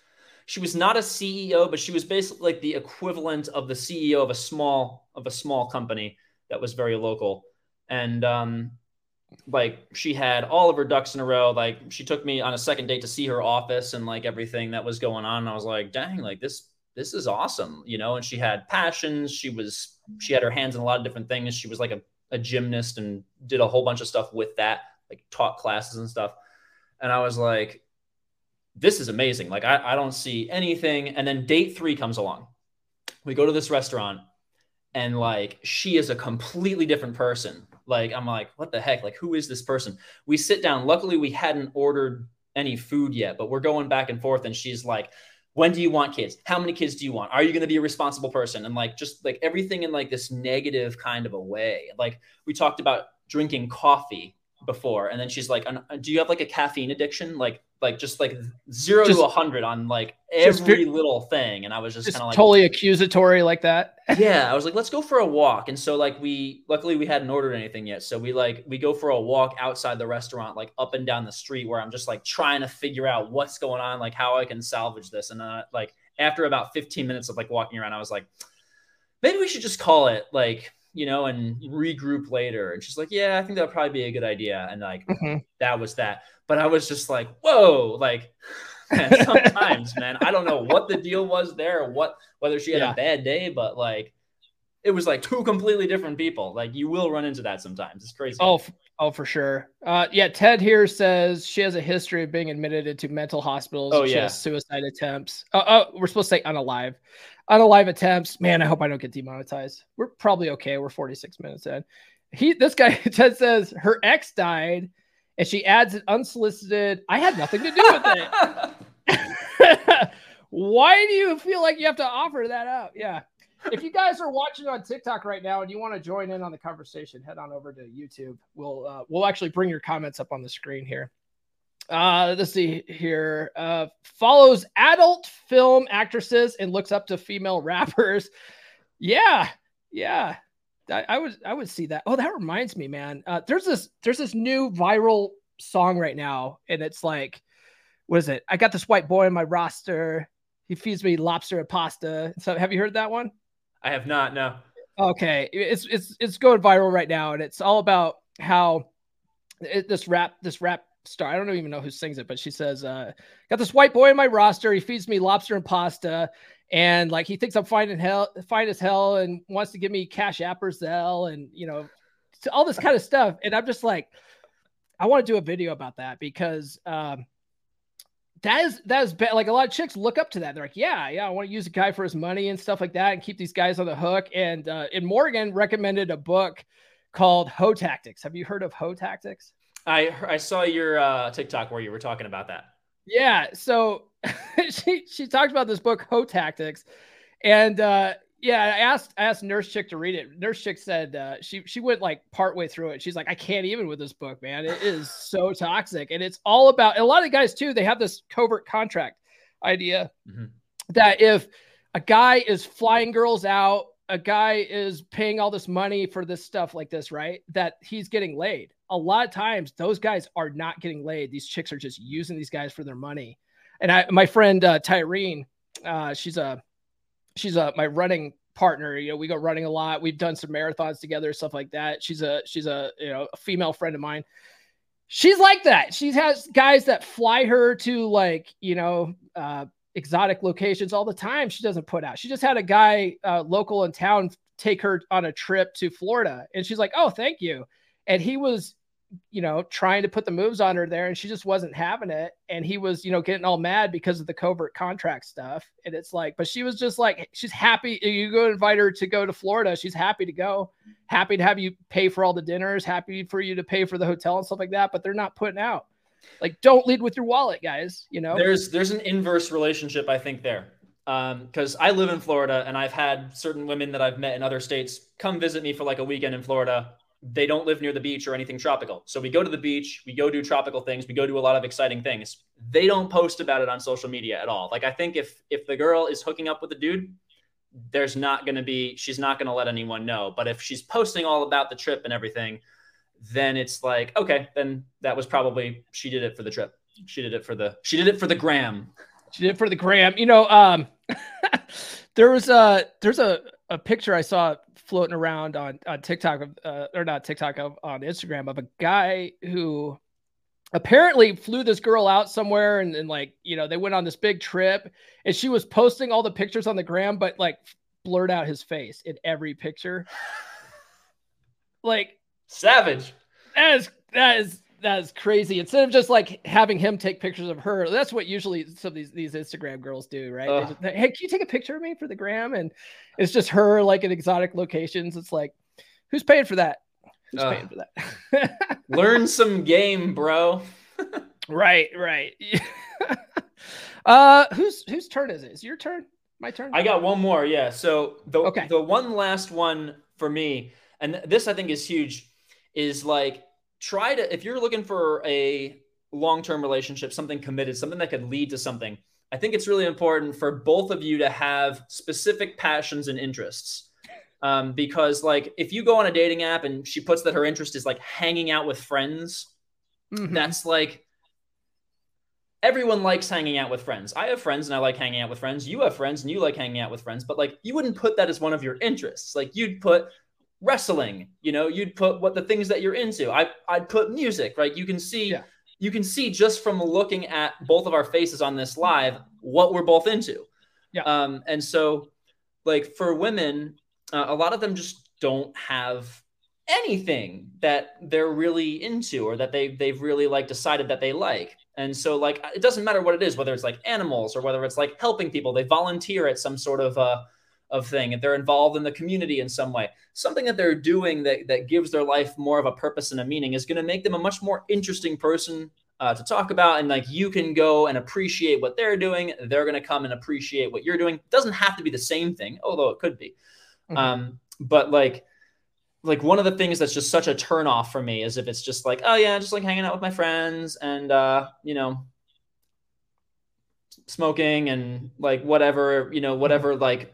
[SPEAKER 1] she was not a CEO, but she was basically like the equivalent of the CEO of a small of a small company that was very local. And um, like she had all of her ducks in a row. Like she took me on a second date to see her office and like everything that was going on. And I was like, dang, like this this is awesome, you know. And she had passions. She was she had her hands in a lot of different things. She was like a, a gymnast and did a whole bunch of stuff with that, like taught classes and stuff. And I was like, this is amazing. Like, I, I don't see anything. And then date three comes along. We go to this restaurant and like she is a completely different person. Like, I'm like, what the heck? Like, who is this person? We sit down. Luckily, we hadn't ordered any food yet, but we're going back and forth. And she's like, when do you want kids? How many kids do you want? Are you going to be a responsible person? And like, just like everything in like this negative kind of a way. Like, we talked about drinking coffee before. And then she's like, do you have like a caffeine addiction? Like, like just like zero just, to a hundred on like every little thing. And I was just, just kind of like
[SPEAKER 2] totally accusatory like that.
[SPEAKER 1] yeah. I was like, let's go for a walk. And so like we luckily we hadn't ordered anything yet. So we like we go for a walk outside the restaurant, like up and down the street where I'm just like trying to figure out what's going on, like how I can salvage this. And then like after about 15 minutes of like walking around, I was like, maybe we should just call it like you know, and regroup later. And she's like, yeah, I think that'll probably be a good idea. And like, mm-hmm. that was that. But I was just like, whoa, like man, sometimes, man, I don't know what the deal was there, what, whether she had yeah. a bad day, but like, it was like two completely different people. Like you will run into that sometimes. It's crazy.
[SPEAKER 2] Oh, oh, for sure. Uh, yeah. Ted here says she has a history of being admitted into mental hospitals.
[SPEAKER 1] Oh yeah.
[SPEAKER 2] suicide attempts. Oh, oh, we're supposed to say unalive Unalive attempts. Man, I hope I don't get demonetized. We're probably okay. We're 46 minutes in. He, this guy, Ted says her ex died, and she adds an unsolicited. I had nothing to do with it. Why do you feel like you have to offer that up? Yeah. If you guys are watching on TikTok right now and you want to join in on the conversation, head on over to YouTube. We'll uh, we'll actually bring your comments up on the screen here. Uh, let's see here. Uh, follows adult film actresses and looks up to female rappers. Yeah, yeah. I, I would I would see that. Oh, that reminds me, man. Uh, there's this there's this new viral song right now, and it's like, what is it? I got this white boy in my roster. He feeds me lobster and pasta. So, have you heard that one?
[SPEAKER 1] I have not. No.
[SPEAKER 2] Okay, it's it's it's going viral right now, and it's all about how it, this rap this rap star. I don't even know who sings it, but she says, uh, got this white boy in my roster. He feeds me lobster and pasta. And like he thinks I'm fine in hell, fine as hell, and wants to give me cash app or Zelle and you know, all this kind of stuff. And I'm just like, I want to do a video about that because um that is that is bad. like a lot of chicks look up to that. They're like, yeah, yeah, I want to use a guy for his money and stuff like that, and keep these guys on the hook. And uh, and Morgan recommended a book called Hoe Tactics. Have you heard of Hoe Tactics?
[SPEAKER 1] I I saw your uh, TikTok where you were talking about that.
[SPEAKER 2] Yeah, so she she talked about this book, Hoe Tactics, and uh, yeah, I asked I asked Nurse Chick to read it. Nurse Chick said uh, she she went like partway through it. She's like, I can't even with this book, man. It is so toxic, and it's all about a lot of guys too. They have this covert contract idea mm-hmm. that if a guy is flying girls out, a guy is paying all this money for this stuff like this, right? That he's getting laid a lot of times those guys are not getting laid. These chicks are just using these guys for their money. And I, my friend uh, Tyrene, uh, she's a, she's a my running partner. You know, we go running a lot. We've done some marathons together, stuff like that. She's a, she's a, you know, a female friend of mine. She's like that. She has guys that fly her to like, you know, uh, exotic locations all the time. She doesn't put out. She just had a guy uh, local in town take her on a trip to Florida, and she's like, "Oh, thank you." and he was you know trying to put the moves on her there and she just wasn't having it. And he was you know getting all mad because of the covert contract stuff. And it's like but she was just like she's happy you go invite her to go to florida she's happy to go. Happy to have you pay for all the dinners happy for you to pay for the hotel and stuff like that but they're not putting out. Like don't lead with your wallet guys you know?
[SPEAKER 1] There's there's an inverse relationship i think there. Because um, I live in Florida and I've had certain women that I've met in other states come visit me for like a weekend in Florida. They don't live near the beach or anything tropical. So we go to the beach, we go do tropical things, we go do a lot of exciting things. They don't post about it on social media at all. Like I think if if the girl is hooking up with a dude, there's not going to be she's not going to let anyone know. But if she's posting all about the trip and everything, then it's like okay, then that was probably she did it for the trip. She did it for the she did it for the gram.
[SPEAKER 2] She did it for the gram. You know, um, there was a there's a, a picture I saw floating around on on TikTok uh, or not TikTok of, on Instagram of a guy who apparently flew this girl out somewhere and, and like you know they went on this big trip and she was posting all the pictures on the gram but like blurred out his face in every picture. Like
[SPEAKER 1] savage.
[SPEAKER 2] that is that is that's crazy. Instead of just like having him take pictures of her, that's what usually some of these these Instagram girls do, right? Just, hey, can you take a picture of me for the gram? And it's just her like in exotic locations. It's like, who's paying for that? Who's uh, paying for
[SPEAKER 1] that? learn some game, bro.
[SPEAKER 2] right, right. uh, whose whose turn is it? Is your turn? My turn.
[SPEAKER 1] I got one more. Yeah. So the okay. the one last one for me, and this I think is huge, is like try to if you're looking for a long-term relationship, something committed, something that could lead to something. I think it's really important for both of you to have specific passions and interests. Um, because like if you go on a dating app and she puts that her interest is like hanging out with friends, mm-hmm. that's like everyone likes hanging out with friends. I have friends and I like hanging out with friends. You have friends and you like hanging out with friends, but like you wouldn't put that as one of your interests. Like you'd put wrestling you know you'd put what the things that you're into. I i'd put music right? You can see yeah. you can see just from looking at both of our faces on this live what we're both into. Yeah. Um and so like for women uh, a lot of them just don't have anything that they're really into or that they they've really like decided that they like. And so like it doesn't matter what it is whether it's like animals or whether it's like helping people they volunteer at some sort of uh of thing if they're involved in the community in some way. Something that they're doing that, that gives their life more of a purpose and a meaning is going to make them a much more interesting person uh, to talk about and like you can go and appreciate what they're doing they're going to come and appreciate what you're doing. It doesn't have to be the same thing although it could be. Mm-hmm. um, but like like one of the things that's just such a turn off for me is if it's just like oh yeah just like hanging out with my friends and uh you know smoking and like whatever you know whatever like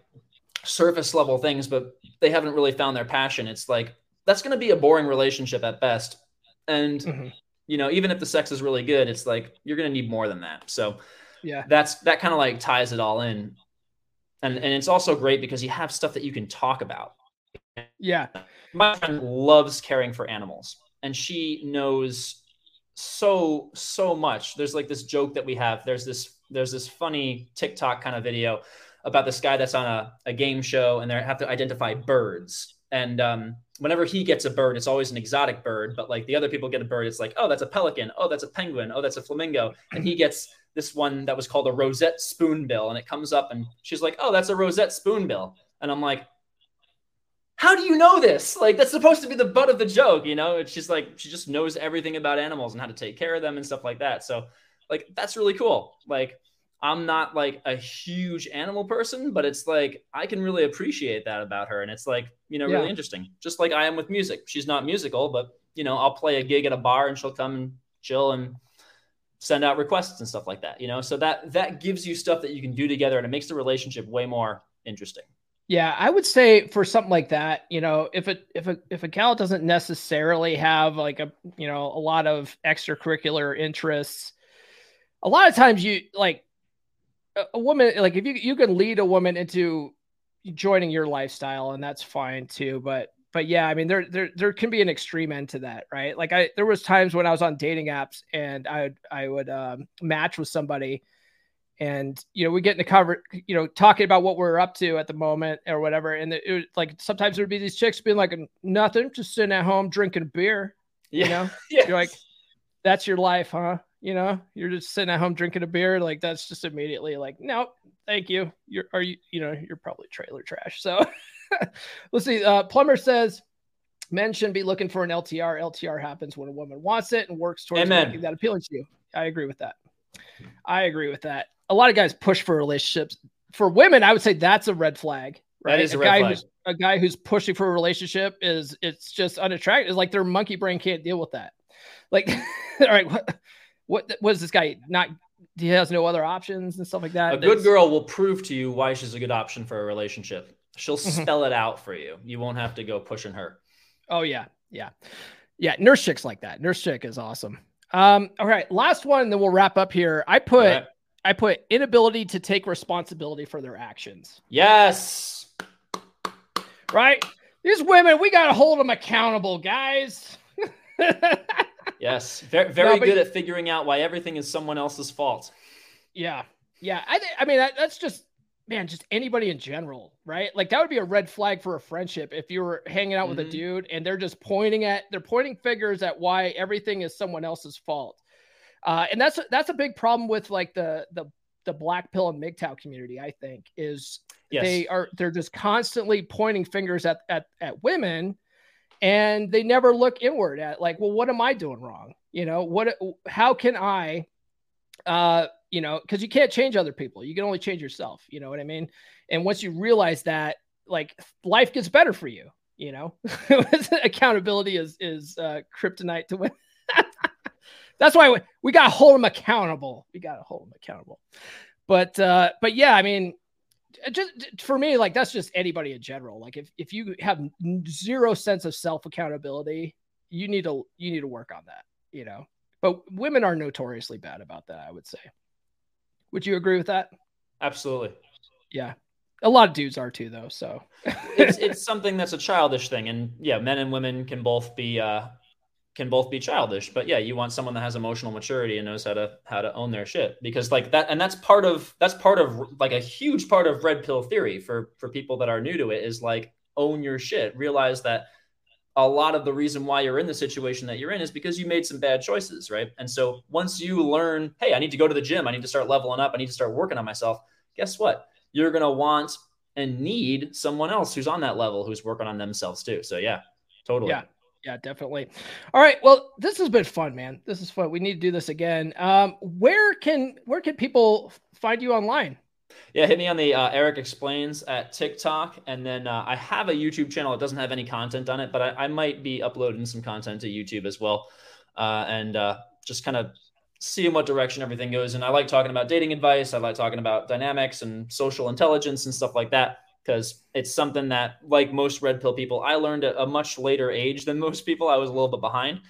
[SPEAKER 1] surface level things, but they haven't really found their passion. It's like that's going to be a boring relationship at best. And mm-hmm. you know, even if the sex is really good, it's like you're going to need more than that. So yeah, that's that kind of like ties it all in. And and it's also great because you have stuff that you can talk about.
[SPEAKER 2] Yeah.
[SPEAKER 1] My friend loves caring for animals and she knows so so much. There's like this joke that we have. There's this there's this funny TikTok kind of video about this guy that's on a, a game show and they have to identify birds. And um, whenever he gets a bird, it's always an exotic bird. But like the other people get a bird, it's like, oh, that's a pelican. Oh, that's a penguin. Oh, that's a flamingo. And he gets this one that was called a rosette spoonbill. And it comes up and she's like, oh, that's a rosette spoonbill. And I'm like, how do you know this? Like that's supposed to be the butt of the joke, you know? Just like she just knows everything about animals and how to take care of them and stuff like that. So like that's really cool. Like I'm not like a huge animal person, but it's like I can really appreciate that about her. And it's like, you know, yeah. really interesting. Just like I am with music. She's not musical, but you know, I'll play a gig at a bar and she'll come and chill and send out requests and stuff like that, you know? So that that gives you stuff that you can do together and it makes the relationship way more interesting.
[SPEAKER 2] Yeah, I would say for something like that, you know, if it if a if a gal doesn't necessarily have like a you know a lot of extracurricular interests, a lot of times you like a woman like if you you can lead a woman into joining your lifestyle and that's fine too but but yeah i mean there there there can be an extreme end to that right? Like i there was times when i was on dating apps and i would i would um, match with somebody and you know we get into cover you know talking about what we're up to at the moment or whatever and it, was like sometimes there would be these chicks being like nothing just sitting at home drinking beer you know? Yes. you're like that's your life huh you know, you're just sitting at home drinking a beer, like that's just immediately like, nope, thank you. You're are you you know, you're probably trailer trash. So let's see. Uh, Plumber says men shouldn't be looking for an LTR. LTR happens when a woman wants it and works towards Amen. making that appealing to you. I agree with that. I agree with that. A lot of guys push for relationships for women, I would say that's a red flag. Right?
[SPEAKER 1] That is a,
[SPEAKER 2] a
[SPEAKER 1] red
[SPEAKER 2] guy
[SPEAKER 1] flag.
[SPEAKER 2] who's a guy who's pushing for a relationship is it's just unattractive. It's like their monkey brain can't deal with that. Like, all right, what what was this guy not? He has no other options and stuff like that.
[SPEAKER 1] A good girl will prove to you why she's a good option for a relationship. She'll spell it out for you. You won't have to go pushing her.
[SPEAKER 2] Oh yeah, yeah, yeah. Nurse chicks like that. Nurse chick is awesome. Um, all right, last one, then we'll wrap up here. I put
[SPEAKER 1] right.
[SPEAKER 2] I put inability to take responsibility for their actions.
[SPEAKER 1] Yes.
[SPEAKER 2] Right? These women, we gotta hold them accountable, guys.
[SPEAKER 1] Yes. Very, very
[SPEAKER 2] but-
[SPEAKER 1] good at figuring out why everything is someone else's fault.
[SPEAKER 2] yeah, yeah. I think. I mean, that, that's just man, just anybody in general, right? Like that would be a red flag for a friendship if you were hanging out with a
[SPEAKER 1] Mhm.
[SPEAKER 2] dude and they're just pointing at they're pointing fingers at why everything is someone else's fault. Uh, and that's that's a big problem with like the the the black pill and MGTOW community. I think is
[SPEAKER 1] Yes.
[SPEAKER 2] they are they're just constantly pointing fingers at at at women, and they never look inward at like, well, what am I doing wrong? You know, what? How can I? Uh, you know, because you can't change other people. You can only change yourself. You know what I mean? And once you realize that, like, life gets better for you. You know, accountability is is uh, kryptonite to win. That's why we, we got to hold them accountable. We got to hold them accountable. But uh, but yeah, I mean, just for me, like that's just anybody in general. Like if if you have zero sense of self accountability, you need to you need to work on that. You know, but women are notoriously bad about that. I would say. Would you agree with that?
[SPEAKER 1] Absolutely.
[SPEAKER 2] Yeah, a lot of dudes are too, though. So
[SPEAKER 1] It's it's something that's a childish thing, and yeah, men and women can both be uh, can both be childish. But yeah, you want someone that has emotional maturity and knows how to how to own their shit because like that, and that's part of that's part of like a huge part of red pill theory for for people that are new to it is like own your shit. Realize that a lot of the reason why you're in the situation that you're in is because you made some bad choices, right? And so once you learn, hey, I need to go to the gym, I need to start leveling up, I need to start working on myself. Guess what? You're gonna want and need someone else who's on that level who's working on themselves too. So yeah, totally.
[SPEAKER 2] Yeah. Yeah, definitely. All right. Well, this has been fun, man. This is fun. We need to do this again. Um, where can where can people find you online?
[SPEAKER 1] Yeah, hit me on the uh, Eric Explains at TikTok. And then uh, I have a YouTube channel. It doesn't have any content on it, but I, I might be uploading some content to YouTube as well. Uh, and uh, just kind of seeing what direction everything goes. And I like talking about dating advice. I like talking about dynamics and social intelligence and stuff like that because it's something that, like most red pill people, I learned at a much later age than most people. I was a little bit behind.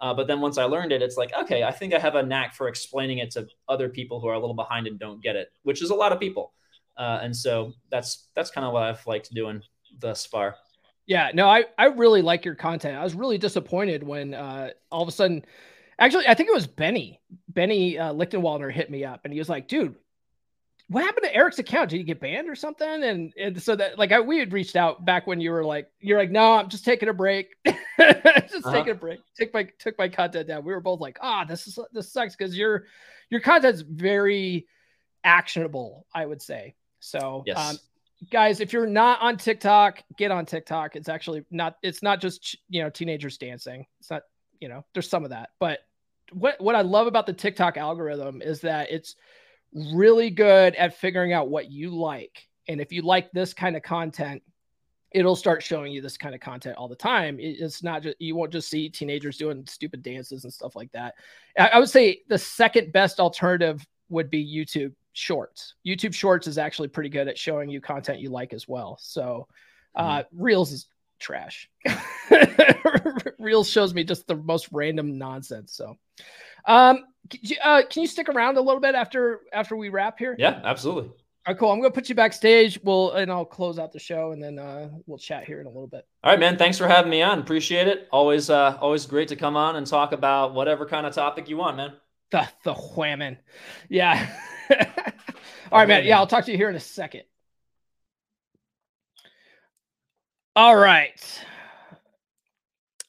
[SPEAKER 1] Uh, but then once I learned it, it's like, okay, I think I have a knack for explaining it to other people who are a little behind and don't get it, which is a lot of people. Uh, and so that's that's kind of what I've liked doing thus far.
[SPEAKER 2] Yeah, no, I I really like your content. I was really disappointed when uh, all of a sudden, actually, I think it was Benny Benny uh, Lichtenwaldner hit me up and he was like, "Dude, what happened to Eric's account? Did he get banned or something?" And and so that like I, we had reached out back when you were like, "You're like, no, I'm just taking a break, just
[SPEAKER 1] Uh-huh.
[SPEAKER 2] taking a break. Take my took my content down." We were both like, "Ah, this is this sucks because your your content's very actionable, I would say." So
[SPEAKER 1] Yes.
[SPEAKER 2] um, guys if you're not on tiktok get on tiktok it's actually not it's not just you know teenagers dancing it's not you know there's some of that but what what i love about the tiktok algorithm is that it's really good at figuring out what you like. And if you like this kind of content it'll start showing you this kind of content all the time. It's not just you won't just see teenagers doing stupid dances and stuff like that. I, would say the second best alternative would be youtube shorts. Youtube shorts is actually pretty good at showing you content you like as well. So uh reels is trash. Reels shows me just the most random nonsense so. Um uh, can you stick around a little bit after after we wrap here
[SPEAKER 1] Yeah, absolutely.
[SPEAKER 2] all right, cool. I'm gonna put you backstage. We'll and I'll close out the show and then uh, we'll chat here in a little bit.
[SPEAKER 1] All right, man. Thanks for having me on. Appreciate it. Always, uh, always great to come on and talk about whatever kind of topic you want, man.
[SPEAKER 2] The the whamming, yeah. all right, man. Yeah, I'll talk to you here in a second. All right.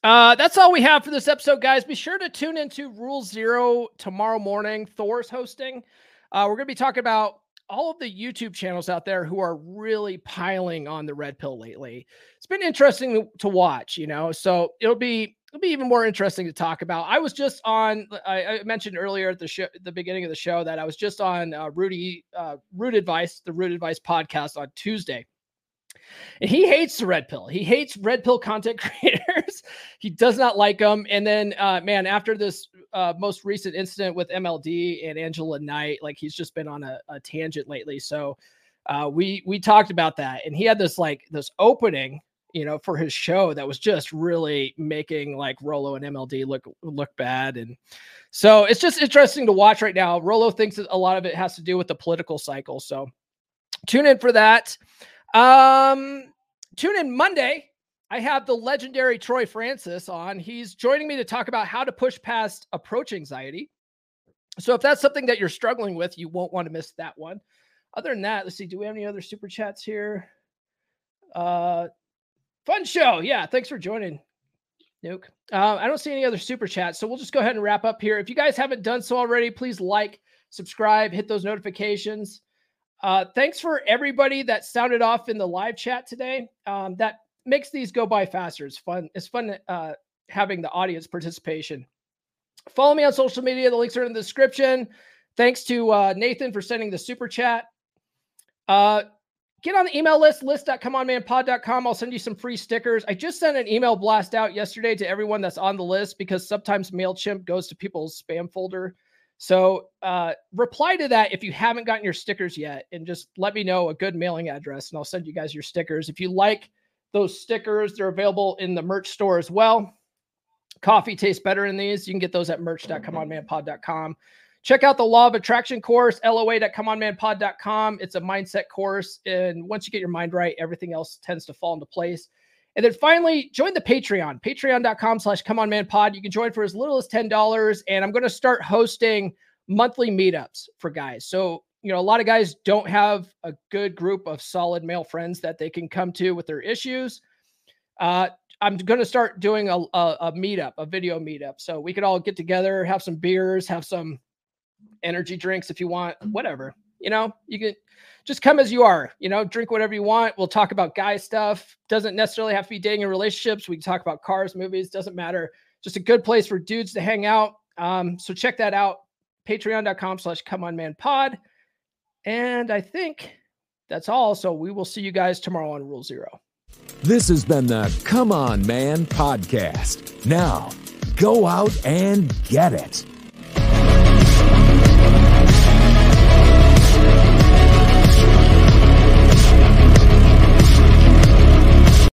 [SPEAKER 2] Uh, that's all we have for this episode, guys. Be sure to tune into Rule Zero tomorrow morning. Thor's hosting. Uh, we're going to be talking about all of the YouTube channels out there who are really piling on the red pill lately. It's been interesting to watch, you know. So it'll be it'll be even more interesting to talk about. I was just on. I, I mentioned earlier at the show, the beginning of the show, that I was just on uh, Rudy uh, Root Advice, the Root Advice podcast on Tuesday. And he hates the red pill. He hates red pill content creators. he does not like them. And then, uh, man, after this uh, most recent incident with MLD and Angela Knight, like he's just been on a, a tangent lately. So uh, we we talked about that, and he had this like this opening you know, for his show that was just really making like Rollo and MLD look look bad. And so it's just interesting to watch right now. Rollo thinks that a lot of it has to do with the political cycle. So tune in for that. Um, tune in Monday. I have the legendary Troy Francis on. He's joining me to talk about how to push past approach anxiety. So if that's something that you're struggling with, you won't want to miss that one. Other than that, let's see. Do we have any other super chats here? Uh, Fun show. Yeah. Thanks for joining, Nuke. Uh, I don't see any other super chats. So we'll just go ahead and wrap up here. If you guys haven't done so already, please like, subscribe, hit those notifications. Uh, thanks for everybody that sounded off in the live chat today. Um, that makes these go by faster. It's fun. It's fun uh, having the audience participation. Follow me on social media. The links are in the description. Thanks to uh, Nathan for sending the super chat. Uh, get on the email list, list.comeonmanpod.com. I'll send you some free stickers. I just sent an email blast out yesterday to everyone that's on the list because sometimes MailChimp goes to people's spam folder. So uh, reply to that if you haven't gotten your stickers yet and just let me know a good mailing address and I'll send you guys your stickers. If you like those stickers, they're available in the merch store as well. Coffee tastes better in these. You can get those at merch.comeonmanpod.com. Check out the Law of Attraction course, loa.comeonmanpod.com. It's a mindset course. And once you get your mind right, everything else tends to fall into place. And then finally, join the Patreon, patreon.com slash come on man pod. You can join for as little as $10. And I'm going to start hosting monthly meetups for guys. So, you know, a lot of guys don't have a good group of solid male friends that they can come to with their issues. Uh, I'm going to start doing a, a, a meetup, a video meetup. So we could all get together, have some beers, have some energy drinks if you want, whatever. You know, you can just come as you are, you know, drink whatever you want. We'll talk about guy stuff. Doesn't necessarily have to be dating and relationships. We can talk about cars, movies, doesn't matter. Just a good place for dudes to hang out. Um, so check that out. Patreon.com slash come on man pod. And I think that's all. So we will see you guys tomorrow on Rule Zero.
[SPEAKER 3] This has been the Come On Man podcast. Now, go out and get it.